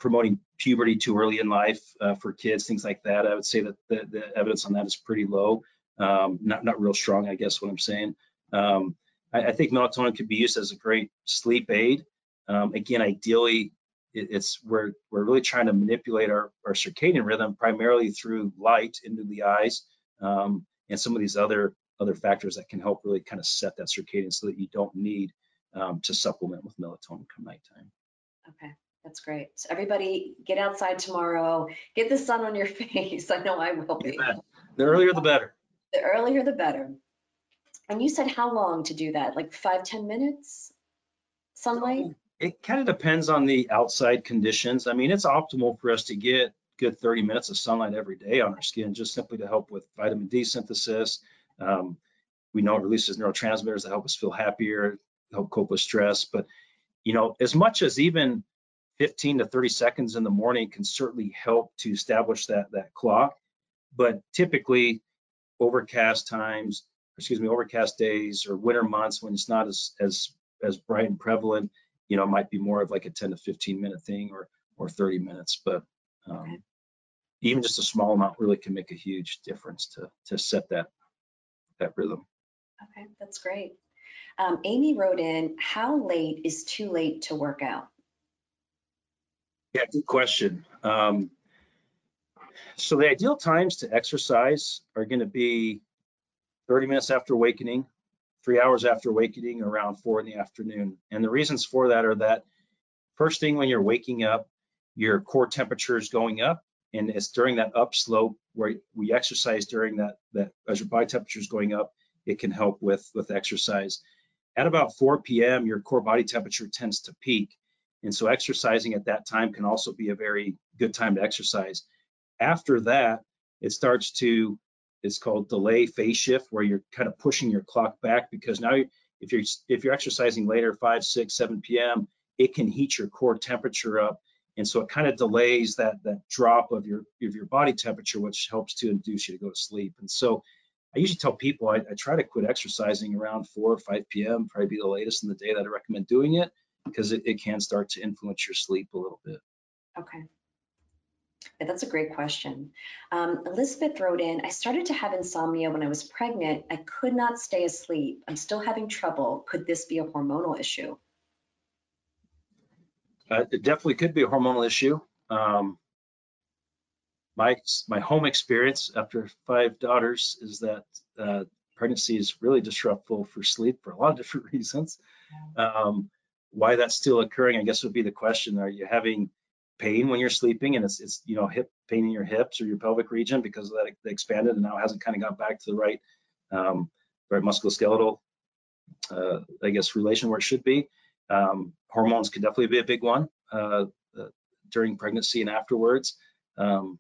promoting puberty too early in life uh, for kids, things like that. I would say that the, the evidence on that is pretty low, um, not not real strong, I guess what I'm saying. Um, I, I, think melatonin could be used as a great sleep aid. Um, again, ideally, it, it's we're we're really trying to manipulate our, our circadian rhythm primarily through light into the eyes um, and some of these other other factors that can help really kind of set that circadian so that you don't need um, to supplement with melatonin come nighttime. Okay, that's great. So everybody get outside tomorrow, get the sun on your *laughs* face. I know I will be. The earlier the better. The earlier the better. And you said how long to do that? Like five, ten minutes sunlight? It kind of depends on the outside conditions. I mean, it's optimal for us to get good 30 minutes of sunlight every day on our skin, just simply to help with vitamin D synthesis, um, we know it releases neurotransmitters that help us feel happier, help cope with stress. But you know, as much as even 15 to 30 seconds in the morning can certainly help to establish that that clock. But typically, overcast times, excuse me, overcast days or winter months when it's not as as as bright and prevalent, you know, might be more of like a 10 to 15 minute thing or or 30 minutes. But um, even just a small amount really can make a huge difference to to set that that rhythm. Okay, that's great. Um, Amy wrote in, how late is too late to work out? Yeah, good question. Um, so the ideal times to exercise are going to be 30 minutes after awakening, three hours after awakening, around four in the afternoon. And the reasons for that are that first thing when you're waking up, your core temperature is going up and it's during that upslope where we exercise during that that as your body temperature is going up it can help with with exercise at about 4 p.m your core body temperature tends to peak and so exercising at that time can also be a very good time to exercise after that it starts to it's called delay phase shift where you're kind of pushing your clock back because now if you're if you're exercising later 5 6 7 p.m it can heat your core temperature up. And so it kind of delays that, that drop of your, of your body temperature, which helps to induce you to go to sleep. And so I usually tell people I, I try to quit exercising around 4 or 5 p.m., probably be the latest in the day that I recommend doing it because it, it can start to influence your sleep a little bit. Okay. Yeah, that's a great question. Um, Elizabeth wrote in, I started to have insomnia when I was pregnant. I could not stay asleep. I'm still having trouble. Could this be a hormonal issue? Uh, it definitely could be a hormonal issue. Um, my my home experience after five daughters is that uh, pregnancy is really disruptive for sleep for a lot of different *laughs* reasons. Um, why that's still occurring, I guess, would be the question: Are you having pain when you're sleeping, and it's it's you know hip pain in your hips or your pelvic region because of that expanded and now hasn't kind of got back to the right um, right musculoskeletal, uh, I guess, relation where it should be. Um, hormones could definitely be a big one uh, uh, during pregnancy and afterwards. Um,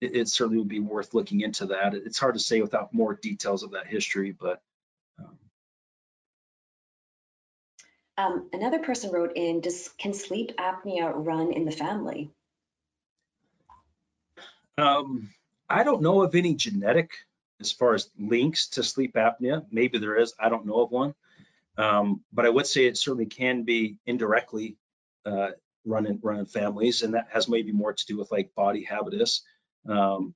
it, it, certainly would be worth looking into that. It's hard to say without more details of that history, but. Um another person wrote in, does, can sleep apnea run in the family? Um, I don't know of any genetic as far as links to sleep apnea. Maybe there is, I don't know of one. Um, but I would say it certainly can be indirectly uh, run in run in families, and that has maybe more to do with like body habitus, um,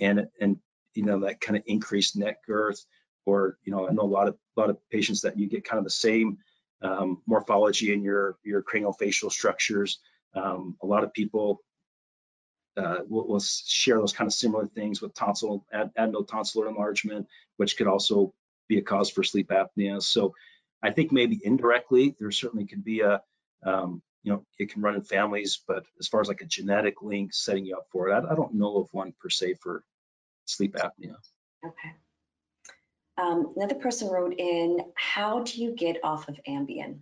and and you know that kind of increased neck girth, or you know I know a lot of a lot of patients that you get kind of the same um, morphology in your your craniofacial structures. Um, a lot of people uh, will, will, share those kind of similar things with tonsil ad, adenotonsillar enlargement, which could also be a cause for sleep apnea. So I think maybe indirectly there certainly could be a, um, you know, it can run in families, but as far as like a genetic link setting you up for it, I, I don't know of one per se for sleep apnea. Okay. Um, another person wrote in, how do you get off of Ambien?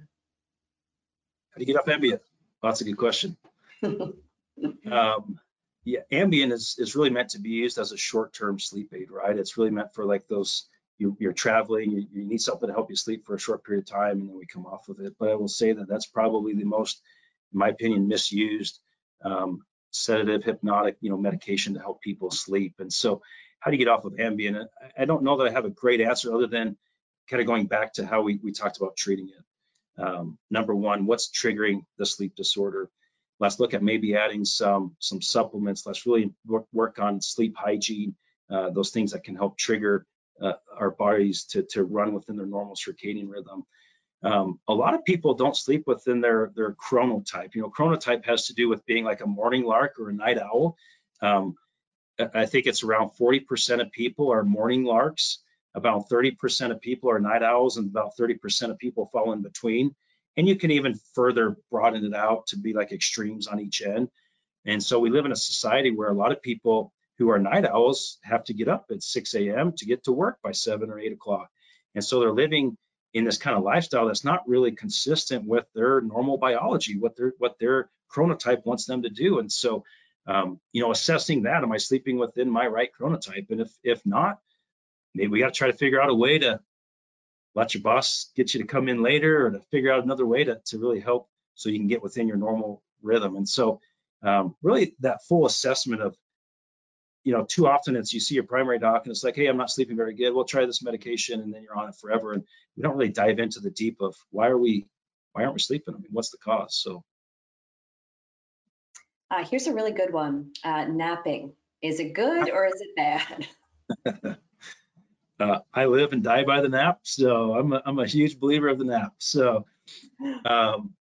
How do you get off Ambien? Well, that's a good question. *laughs* um, yeah, Ambien is, is really meant to be used as a short-term sleep aid, right? It's really meant for like those you, are traveling, you, you, need something to help you sleep for a short period of time, and then we come off of it. But I will say that that's probably the most, in my opinion, misused um, sedative, hypnotic, you know, medication to help people sleep. And so, how do you get off of Ambien? I, I don't know that I have a great answer other than kind of going back to how we, we talked about treating it. Um, number one, what's triggering the sleep disorder? Let's look at maybe adding some some supplements. Let's really work, work on sleep hygiene, uh, those things that can help trigger uh, our bodies to, to run within their normal circadian rhythm. Um, a lot of people don't sleep within their, their chronotype. You know, chronotype has to do with being like a morning lark or a night owl. Um, I think it's around 40% of people are morning larks, about 30% of people are night owls, and about 30% of people fall in between. And you can even further broaden it out to be like extremes on each end. And so we live in a society where a lot of people who are night owls have to get up at 6 a.m. to get to work by 7 or 8 o'clock. And so they're living in this kind of lifestyle that's not really consistent with their normal biology, what their what their chronotype wants them to do. And so, um, you know, assessing that, am I sleeping within my right chronotype? And if if not, maybe we got to try to figure out a way to let your boss get you to come in later, or to figure out another way to to really help so you can get within your normal rhythm. And so, um, really, that full assessment of you know, too often it's you see your primary doc and it's like, hey, I'm not sleeping very good. We'll try this medication and then you're on it forever. And we don't really dive into the deep of why are we, why aren't we sleeping? I mean, what's the cause? So. Uh, here's a really good one. Uh, napping. Is it good or is it bad? *laughs* uh, I live and die by the nap, so I'm a, I'm a huge believer of the nap. So, um,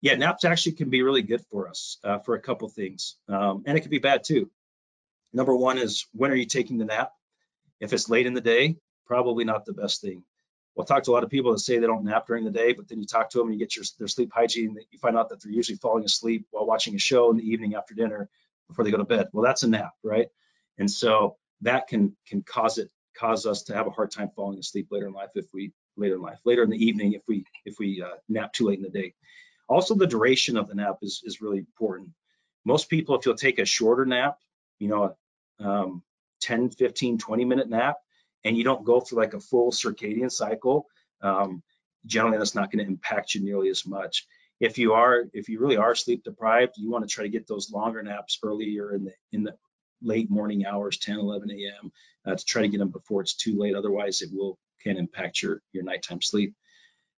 yeah, naps actually can be really good for us uh, for a couple things, um, and it can be bad too. Number one is when are you taking the nap? If it's late in the day, probably not the best thing. We'll talk to a lot of people that say they don't nap during the day, but then you talk to them and you get your their sleep hygiene, you find out that they're usually falling asleep while watching a show in the evening after dinner before they go to bed. Well, that's a nap, right? And so that can can cause it cause us to have a hard time falling asleep later in life if we later in life later in the evening if we if we uh, nap too late in the day. Also, the duration of the nap is is really important. Most people, if you'll take a shorter nap, you know, um, 10, 15, 20 minute nap and you don't go through like a full circadian cycle, um, generally that's not going to impact you nearly as much. if you are, if you really are sleep deprived, you want to try to get those longer naps earlier in the in the late morning hours, 10, 11 a.m. Uh, to try to get them before it's too late. Otherwise, it will can impact your your nighttime sleep.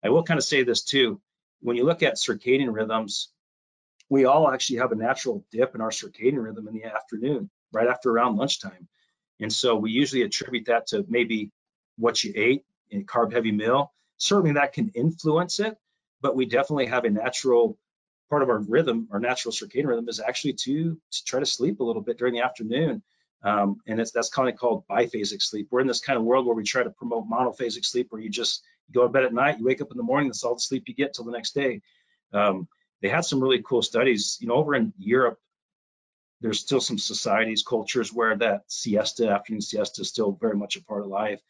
I will kind of say this too. When you look at circadian rhythms, we all actually have a natural dip in our circadian rhythm in the afternoon, right after around lunchtime. And so we usually attribute that to maybe what you ate in a carb heavy meal. Certainly that can influence it, but we definitely have a natural part of our rhythm, our natural circadian rhythm is actually to, to try to sleep a little bit during the afternoon. Um, and it's, that's kind of called biphasic sleep. We're in this kind of world where we try to promote monophasic sleep, where you just you go to bed at night, you wake up in the morning, that's all the sleep you get till the next day. Um, they had some really cool studies. You know, over in Europe, there's still some societies, cultures where that siesta, afternoon siesta, is still very much a part of life.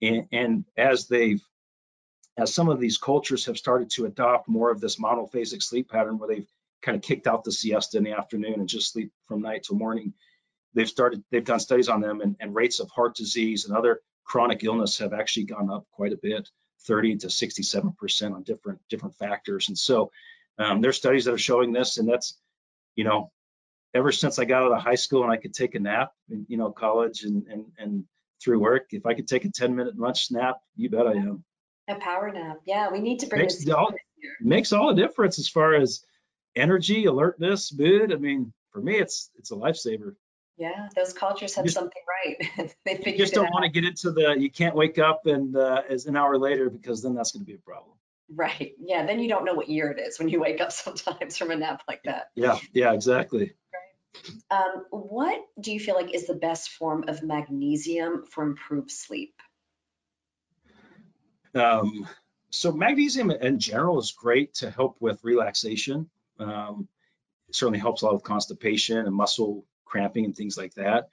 And, and as they've, as some of these cultures have started to adopt more of this monophasic sleep pattern, where they've kind of kicked out the siesta in the afternoon and just sleep from night till morning, they've started, they've done studies on them, and, and rates of heart disease and other chronic illness have actually gone up quite a bit, 30 to 67 percent on different different factors. And so um, there's studies that are showing this, and that's, you know, ever since I got out of high school and I could take a nap, in, you know, college and and and through work, if I could take a 10 minute lunch nap, you bet I am. A power nap, yeah, we need to bring makes this all, makes all the difference as far as energy, alertness, mood. I mean, for me, it's it's a lifesaver. Yeah, those cultures have just, something right. *laughs* they you just don't want to get into the you can't wake up and uh, as an hour later because then that's going to be a problem. Right. Yeah. Then you don't know what year it is when you wake up *laughs* sometimes from a nap like that. Yeah. Yeah. Exactly. Um, what do you feel like is the best form of magnesium for improved sleep? Um, so magnesium in general is great to help with relaxation. Um, it certainly helps a lot with constipation and muscle cramping and things like that.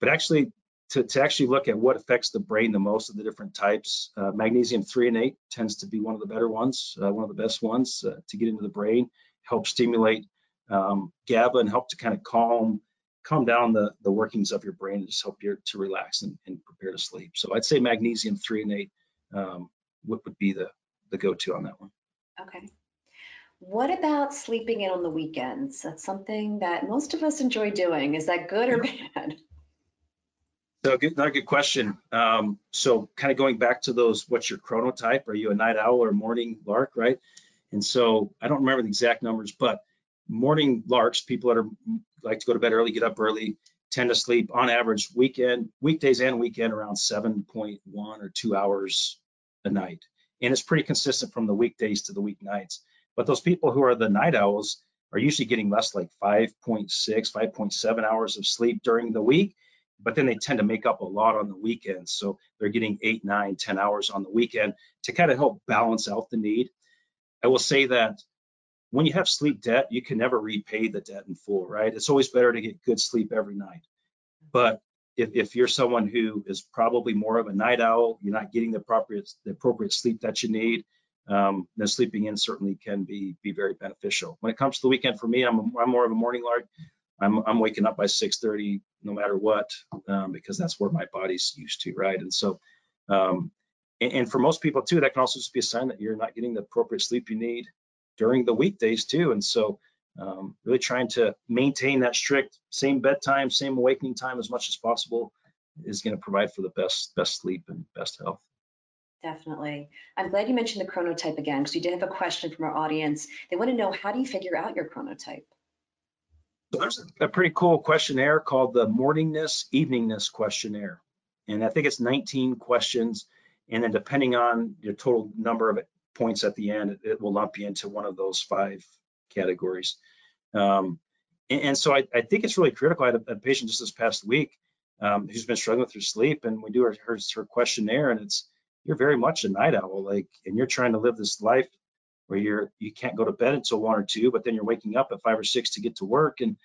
But actually, to, to actually look at what affects the brain the most of the different types. Uh, magnesium eight tends to be one of the better ones, uh, one of the best ones uh, to get into the brain, help stimulate um, GABA and help to kind of calm calm down the, the workings of your brain and just help you to relax and, and prepare to sleep. So I'd say magnesium threonate um, would, would be the, the go-to on that one. Okay. What about sleeping in on the weekends? That's something that most of us enjoy doing. Is that good or bad? So good, another good question. Um, so kind of going back to those, what's your chronotype? Are you a night owl or morning lark, right? And so I don't remember the exact numbers, but morning larks, people that are like to go to bed early, get up early, tend to sleep on average weekend, weekdays and weekend around 7.1 or two hours a night. And it's pretty consistent from the weekdays to the weeknights. But those people who are the night owls are usually getting less like 5.6, 5.7 hours of sleep during the week but then they tend to make up a lot on the weekends. So they're getting eight, nine, ten hours on the weekend to kind of help balance out the need. I will say that when you have sleep debt, you can never repay the debt in full, right? It's always better to get good sleep every night. But if, if you're someone who is probably more of a night owl, you're not getting the appropriate the appropriate sleep that you need, um, then sleeping in certainly can be be very beneficial. When it comes to the weekend, for me, I'm a, I'm more of a morning lark. I'm I'm waking up by 6:30 no matter what um, because that's where my body's used to, right? And so, um, and, and, for most people too, that can also just be a sign that you're not getting the appropriate sleep you need during the weekdays too. And so, um, really trying to maintain that strict same bedtime, same awakening time as much as possible is going to provide for the best best sleep and best health. Definitely. I'm glad you mentioned the chronotype again because we did have a question from our audience. They want to know how do you figure out your chronotype? So there's a pretty cool questionnaire called the Morningness Eveningness Questionnaire. And I think it's 19 questions. And then depending on your total number of points at the end, it, will lump you into one of those five categories. Um, and, and, so I, I, think it's really critical. I had a, a patient just this past week um, who's been struggling with her sleep, and we do her, her, her questionnaire, and it's you're very much a night owl, like, and you're trying to live this life where you're you can't go to bed until one or two, but then you're waking up at five or six to get to work, and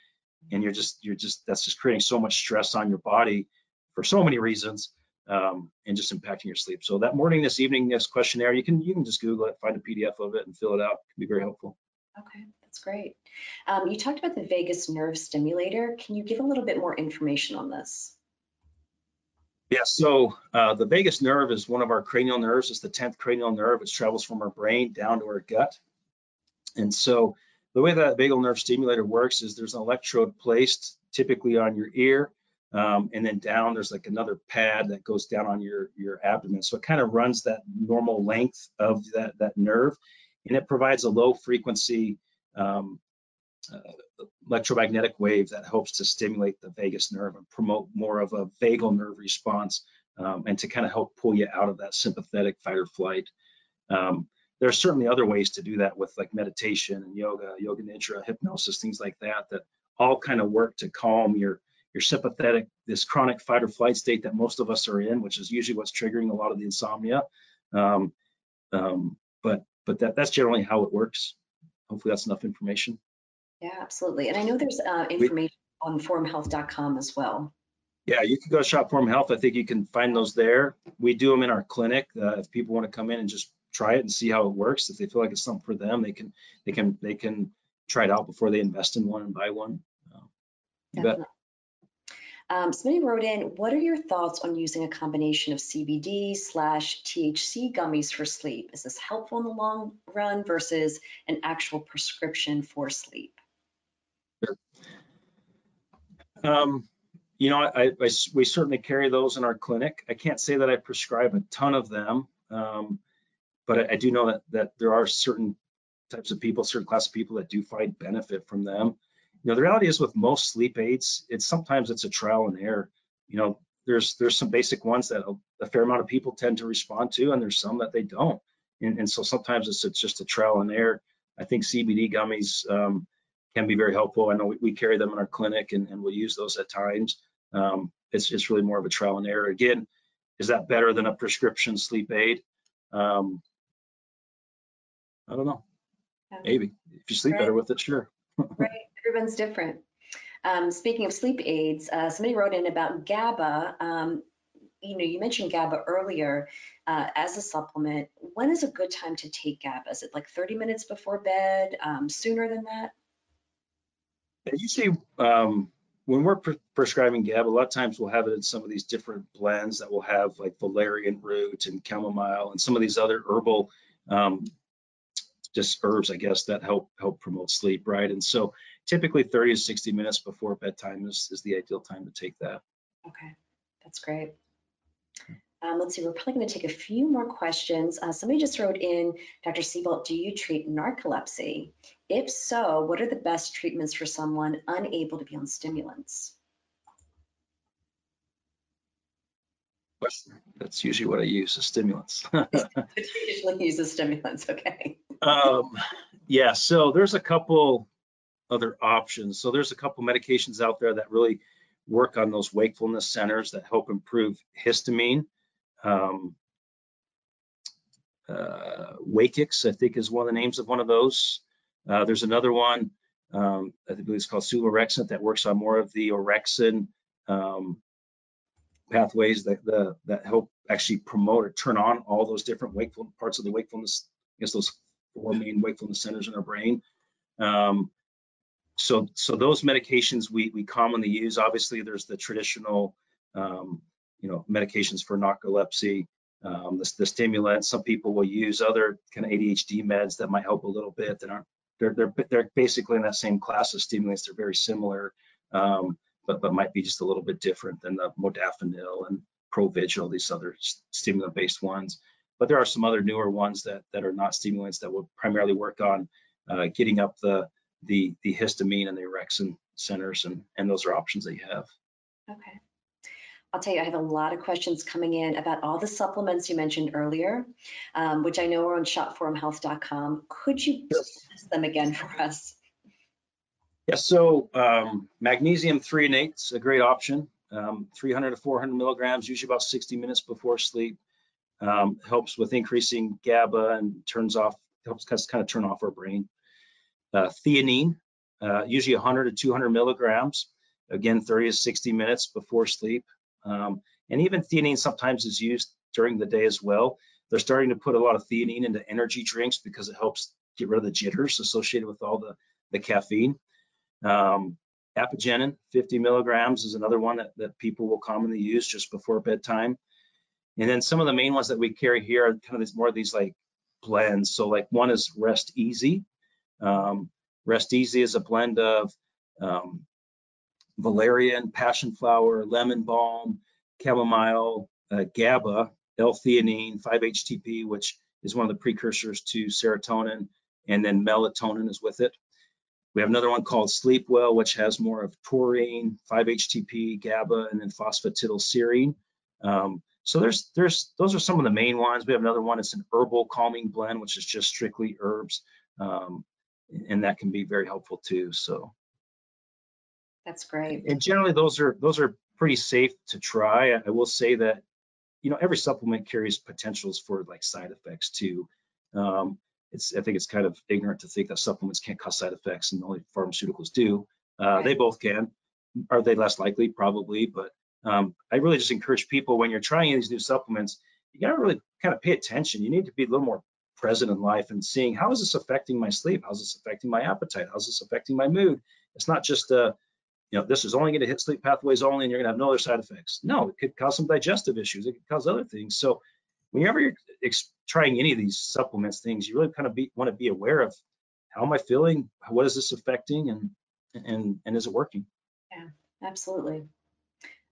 and you're just you're just that's just creating so much stress on your body for so many reasons, um, and just impacting your sleep. So that morningness, eveningness questionnaire, you can you can just Google it, find a PDF of it, and fill it out. It can be very helpful. Okay, that's great. Um, you talked about the vagus nerve stimulator. Can you give a little bit more information on this? Yeah, so uh, the vagus nerve is one of our cranial nerves. It's the 10th cranial nerve, which travels from our brain down to our gut. And so the way that vagal nerve stimulator works is there's an electrode placed typically on your ear, um, and then down there's like another pad that goes down on your your abdomen. So it kind of runs that normal length of that that nerve, and it provides a low frequency um, uh, electromagnetic wave that helps to stimulate the vagus nerve and promote more of a vagal nerve response, um, and to kind of help pull you out of that sympathetic fight or flight. Um, there are certainly other ways to do that with like meditation and yoga, yoga nidra, hypnosis, things like that, that all kind of work to calm your your sympathetic, this chronic fight or flight state that most of us are in, which is usually what's triggering a lot of the insomnia. Um, um, but but that that's generally how it works. Hopefully that's enough information. Yeah, absolutely. And I know there's uh, information we, on forumhealth.com as well. Yeah, you can go to Shop Forum Health. I think you can find those there. We do them in our clinic. Uh, if people want to come in and just try it and see how it works. If they feel like it's something for them, they can they can they can try it out before they invest in one and buy one. Uh, um, somebody wrote in, what are your thoughts on using a combination of CBD slash THC gummies for sleep? Is this helpful in the long run versus an actual prescription for sleep? Sure. Um, you know, I, I, we certainly carry those in our clinic. I can't say that I prescribe a ton of them. Um, but I, I, do know that that there are certain types of people, certain class of people that do find benefit from them. You know, the reality is with most sleep aids, it's sometimes it's a trial and error. You know, there's there's some basic ones that a, a fair amount of people tend to respond to, and there's some that they don't. And, and so sometimes it's, it's just a trial and error. I think CBD gummies um, can be very helpful. I know we, we, carry them in our clinic and, and we'll use those at times. Um, it's, it's really more of a trial and error. Again, is that better than a prescription sleep aid? Um, I don't know. Maybe if you sleep right. better with it, sure. *laughs* right, everyone's different. Um, speaking of sleep aids, uh, somebody wrote in about GABA. Um, you know, you mentioned GABA earlier uh, as a supplement. When is a good time to take GABA? Is it like 30 minutes before bed? Um, sooner than that? Usually, um, when we're pre prescribing GABA, a lot of times we'll have it in some of these different blends that will have like valerian root and chamomile and some of these other herbal um, just herbs, I guess, that help help promote sleep, right? And so typically 30 to 60 minutes before bedtime is, is the ideal time to take that. Okay, that's great. Um, let's see, we're probably going to take a few more questions. Uh, somebody just wrote in, Dr. Sebolt, do you treat narcolepsy? If so, what are the best treatments for someone unable to be on stimulants? That's usually what I use as stimulants. *laughs* *laughs* usually use as stimulants, okay. um, yeah, so there's a couple other options. So there's a couple medications out there that really work on those wakefulness centers that help improve histamine. Um, uh, Wakix, I think, is one of the names of one of those. Uh, there's another one, um, I believe it's called suvorexant, that works on more of the orexin um, pathways that the, that help actually promote or turn on all those different wakeful parts of the wakefulness. I guess those four main wakefulness centers in our brain. Um, so, so those medications we we commonly use. Obviously, there's the traditional, um, you know, medications for narcolepsy, um, the, the stimulants. Some people will use other kind of ADHD meds that might help a little bit. That aren't they're they're they're basically in that same class of stimulants. They're very similar. Um, but but might be just a little bit different than the modafinil and Provigil, these other stimulant-based ones. But there are some other newer ones that that are not stimulants that will primarily work on uh, getting up the the the histamine and the orexin centers, and and those are options that you have. Okay. I'll tell you, I have a lot of questions coming in about all the supplements you mentioned earlier, um, which I know are on shopforumhealth.com. Could you list them again for us? Yeah, so um, magnesium threonate is a great option. Um, 300 to 400 milligrams, usually about 60 minutes before sleep. Um, helps with increasing GABA and turns off, helps us kind of turn off our brain. Uh, theanine, uh, usually 100 to 200 milligrams, again, 30 to 60 minutes before sleep. Um, and even theanine sometimes is used during the day as well. They're starting to put a lot of theanine into energy drinks because it helps get rid of the jitters associated with all the, the caffeine. Um, apigenin, 50 milligrams is another one that, that people will commonly use just before bedtime. And then some of the main ones that we carry here are kind of these more of these like blends. So like one is Rest Easy. Um, Rest Easy is a blend of um, valerian, passion flower, lemon balm, chamomile, uh, GABA, L-theanine, 5-HTP, which is one of the precursors to serotonin, and then melatonin is with it. We have another one called Sleep Well, which has more of taurine, 5-HTP, GABA, and then phosphatidylserine. Um, so there's there's those are some of the main ones. We have another one. It's an herbal calming blend, which is just strictly herbs, um, and that can be very helpful too. So that's great. And generally, those are those are pretty safe to try. I will say that you know every supplement carries potentials for like side effects too. Um, it's I think it's kind of ignorant to think that supplements can't cause side effects and only pharmaceuticals do. Uh. They both can. Are they less likely? Probably, but um, I really just encourage people when you're trying these new supplements, you got to really kind of pay attention. You need to be a little more present in life and seeing how is this affecting my sleep? How's this affecting my appetite? How's this affecting my mood? It's not just a, you know, this is only going to hit sleep pathways only and you're going to have no other side effects. No, it could cause some digestive issues. It could cause other things. So whenever you're trying any of these supplements things, you really kind of want to be aware of how am I feeling? What is this affecting? And, and, and is it working? Yeah, absolutely.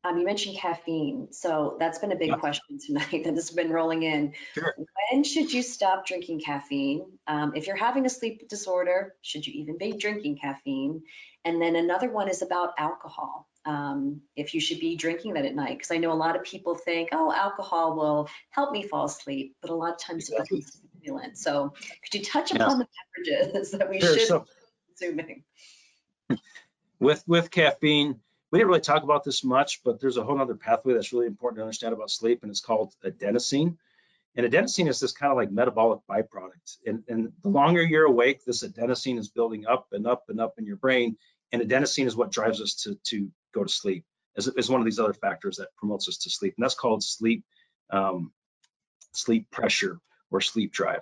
Um, you mentioned caffeine, so that's been a big yeah. question tonight *laughs* that has been rolling in. Sure. When should you stop drinking caffeine? Um, if you're having a sleep disorder, should you even be drinking caffeine? And then another one is about alcohol. Um, if you should be drinking that at night, because I know a lot of people think, oh, alcohol will help me fall asleep, but a lot of times exactly. it doesn't stimulant. So could you touch yeah. upon the beverages *laughs* that we sure. should so, be consuming? *laughs* With with caffeine, we didn't really talk about this much, but there's a whole other pathway that's really important to understand about sleep, and it's called adenosine. And adenosine is this kind of like metabolic byproduct. And, and the longer you're awake, this adenosine is building up and up and up in your brain. And adenosine is what drives us to, to go to sleep, is, as one of these other factors that promotes us to sleep. And that's called sleep, um, sleep pressure or sleep drive.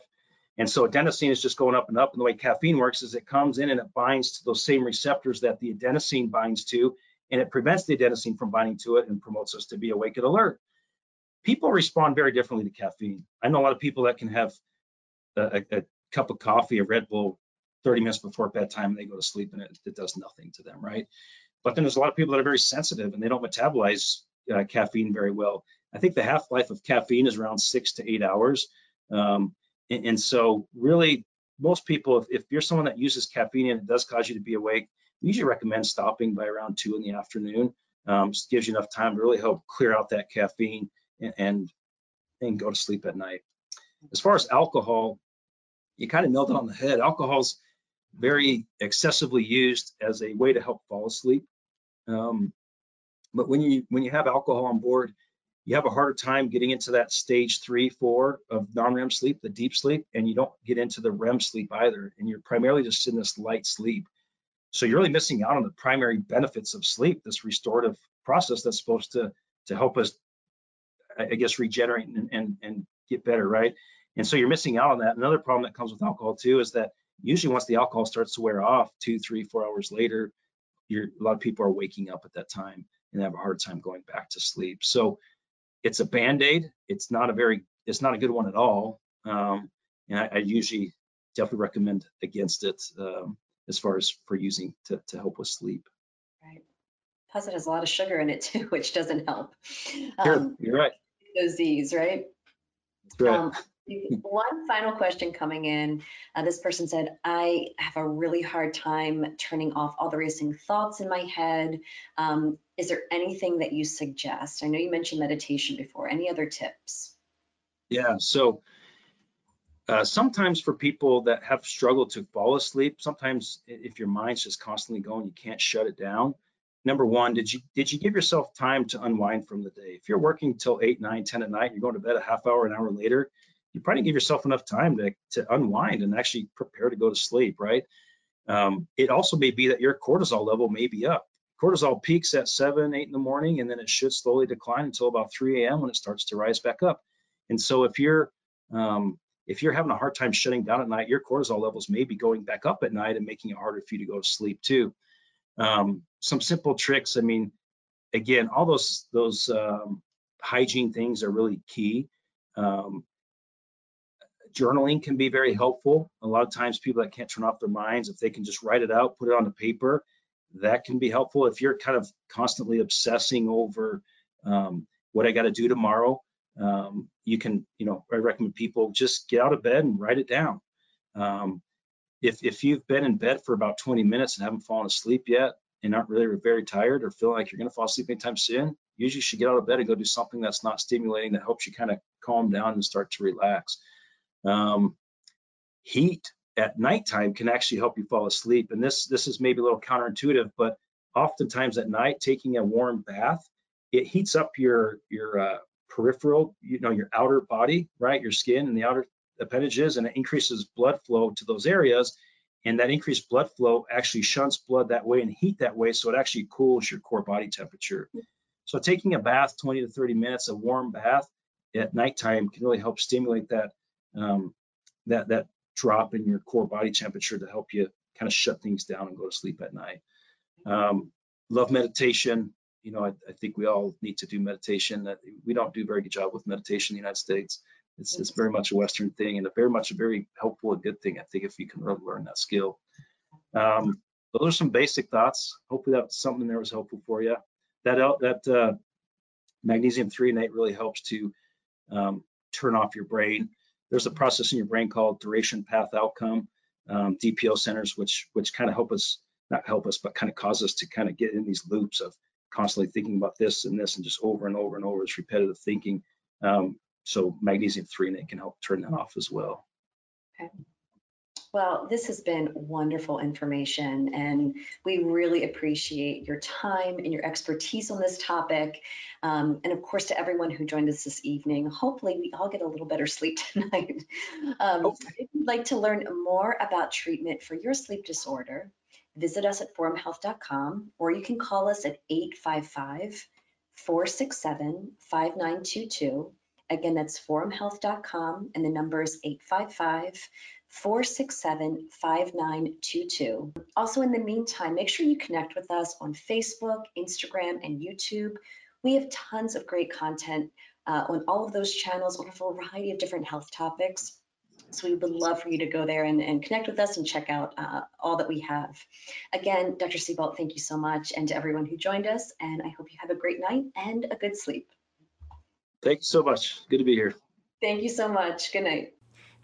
And so adenosine is just going up and up. And the way caffeine works is it comes in and it binds to those same receptors that the adenosine binds to and it prevents the adenosine from binding to it and promotes us to be awake and alert. People respond very differently to caffeine. I know a lot of people that can have a, a, cup of coffee, a Red Bull, 30 minutes before bedtime, and they go to sleep, and it, it, does nothing to them, right? But then there's a lot of people that are very sensitive and they don't metabolize uh, caffeine very well. I think the half-life of caffeine is around six to eight hours. Um, and, and, so really, most people, if, if, you're someone that uses caffeine and it does cause you to be awake, we usually recommend stopping by around two in the afternoon. Um, just gives you enough time to really help clear out that caffeine and, and, and go to sleep at night. As far as alcohol, you kind of nailed it on the head. Alcohol's very excessively used as a way to help fall asleep. Um, but when you when you have alcohol on board, you have a harder time getting into that stage three, four of non-REM sleep, the deep sleep, and you don't get into the REM sleep either. And you're primarily just in this light sleep. So you're really missing out on the primary benefits of sleep, this restorative process that's supposed to to help us, I guess, regenerate and and, and get better, right? And so you're missing out on that. Another problem that comes with alcohol too is that usually once the alcohol starts to wear off, two, three, four hours later, you're, a lot of people are waking up at that time and have a hard time going back to sleep. So it's a band-aid. It's not a very, it's not a good one at all. Um, and I, I, usually definitely recommend against it. Um, as far as for using to, to help with sleep. Right. Plus it has a lot of sugar in it too, *laughs* which doesn't help. Um, you're right. Those right? That's right. Um, one final question coming in. Uh, this person said, I have a really hard time turning off all the racing thoughts in my head. Um, is there anything that you suggest? I know you mentioned meditation before. Any other tips? Yeah, so uh, sometimes for people that have struggled to fall asleep, sometimes if your mind's just constantly going, you can't shut it down. Number one, did you did you give yourself time to unwind from the day? If you're working till eight, nine, ten at night, you're going to bed a half hour, an hour later, you probably give yourself enough time to to unwind and actually prepare to go to sleep, right? Um, it also may be that your cortisol level may be up. Cortisol peaks at seven, eight in the morning, and then it should slowly decline until about 3 a.m. when it starts to rise back up. And so if you're um, if you're having a hard time shutting down at night, your cortisol levels may be going back up at night and making it harder for you to go to sleep too. Um, some simple tricks. I mean, again, all those those um, hygiene things are really key. Um, journaling can be very helpful. A lot of times people that can't turn off their minds, if they can just write it out, put it on the paper, that can be helpful. If you're kind of constantly obsessing over um, what I got to do tomorrow, um, you can, you know, I recommend people just get out of bed and write it down. Um, if, if you've been in bed for about 20 minutes and haven't fallen asleep yet and aren't really very tired or feeling like you're going to fall asleep anytime soon, usually should get out of bed and go do something that's not stimulating that helps you kind of calm down and start to relax. Um, heat at nighttime can actually help you fall asleep. And this this is maybe a little counterintuitive, but oftentimes at night, taking a warm bath, it heats up your your uh, peripheral, you know, your outer body, right, your skin and the outer appendages, and it increases blood flow to those areas. And that increased blood flow actually shunts blood that way and heat that way, so it actually cools your core body temperature. So taking a bath, 20 to 30 minutes, a warm bath at nighttime can really help stimulate that um, that that drop in your core body temperature to help you kind of shut things down and go to sleep at night. Um, love meditation. You know, I, I, think we all need to do meditation. We don't do a very good job with meditation in the United States. It's, it's very much a Western thing and a very much a very helpful and good thing. I think if you can really learn that skill. Um, those are some basic thoughts. Hopefully that something there was helpful for you. That that uh, magnesium threonate really helps to um, turn off your brain there's a process in your brain called duration path outcome, um, DPO centers, which which kind of help us, not help us, but kind of cause us to kind of get in these loops of constantly thinking about this and this and just over and over and over It's repetitive thinking. Um, so magnesium threonate can help turn that off as well. Okay. Well, this has been wonderful information, and we really appreciate your time and your expertise on this topic. Um, and of course, to everyone who joined us this evening, hopefully we all get a little better sleep *laughs* tonight. Um, if you'd like to learn more about treatment for your sleep disorder, visit us at forumhealth.com or you can call us at 855 467 5922. Again, that's forumhealth.com and the number is 855 467 5922. Also, in the meantime, make sure you connect with us on Facebook, Instagram, and YouTube. We have tons of great content uh, on all of those channels on a variety of different health topics. So we would love for you to go there and, and connect with us and check out uh, all that we have. Again, Dr. Seabolt, thank you so much. And to everyone who joined us, and I hope you have a great night and a good sleep. Thank you so much. Good to be here. Thank you so much. Good night.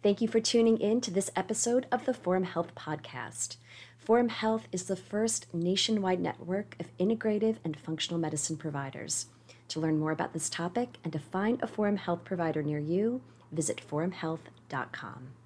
Thank you for tuning in to this episode of the Forum Health Podcast. Forum Health is the first nationwide network of integrative and functional medicine providers. To learn more about this topic and to find a Forum Health provider near you, visit forumhealth.com.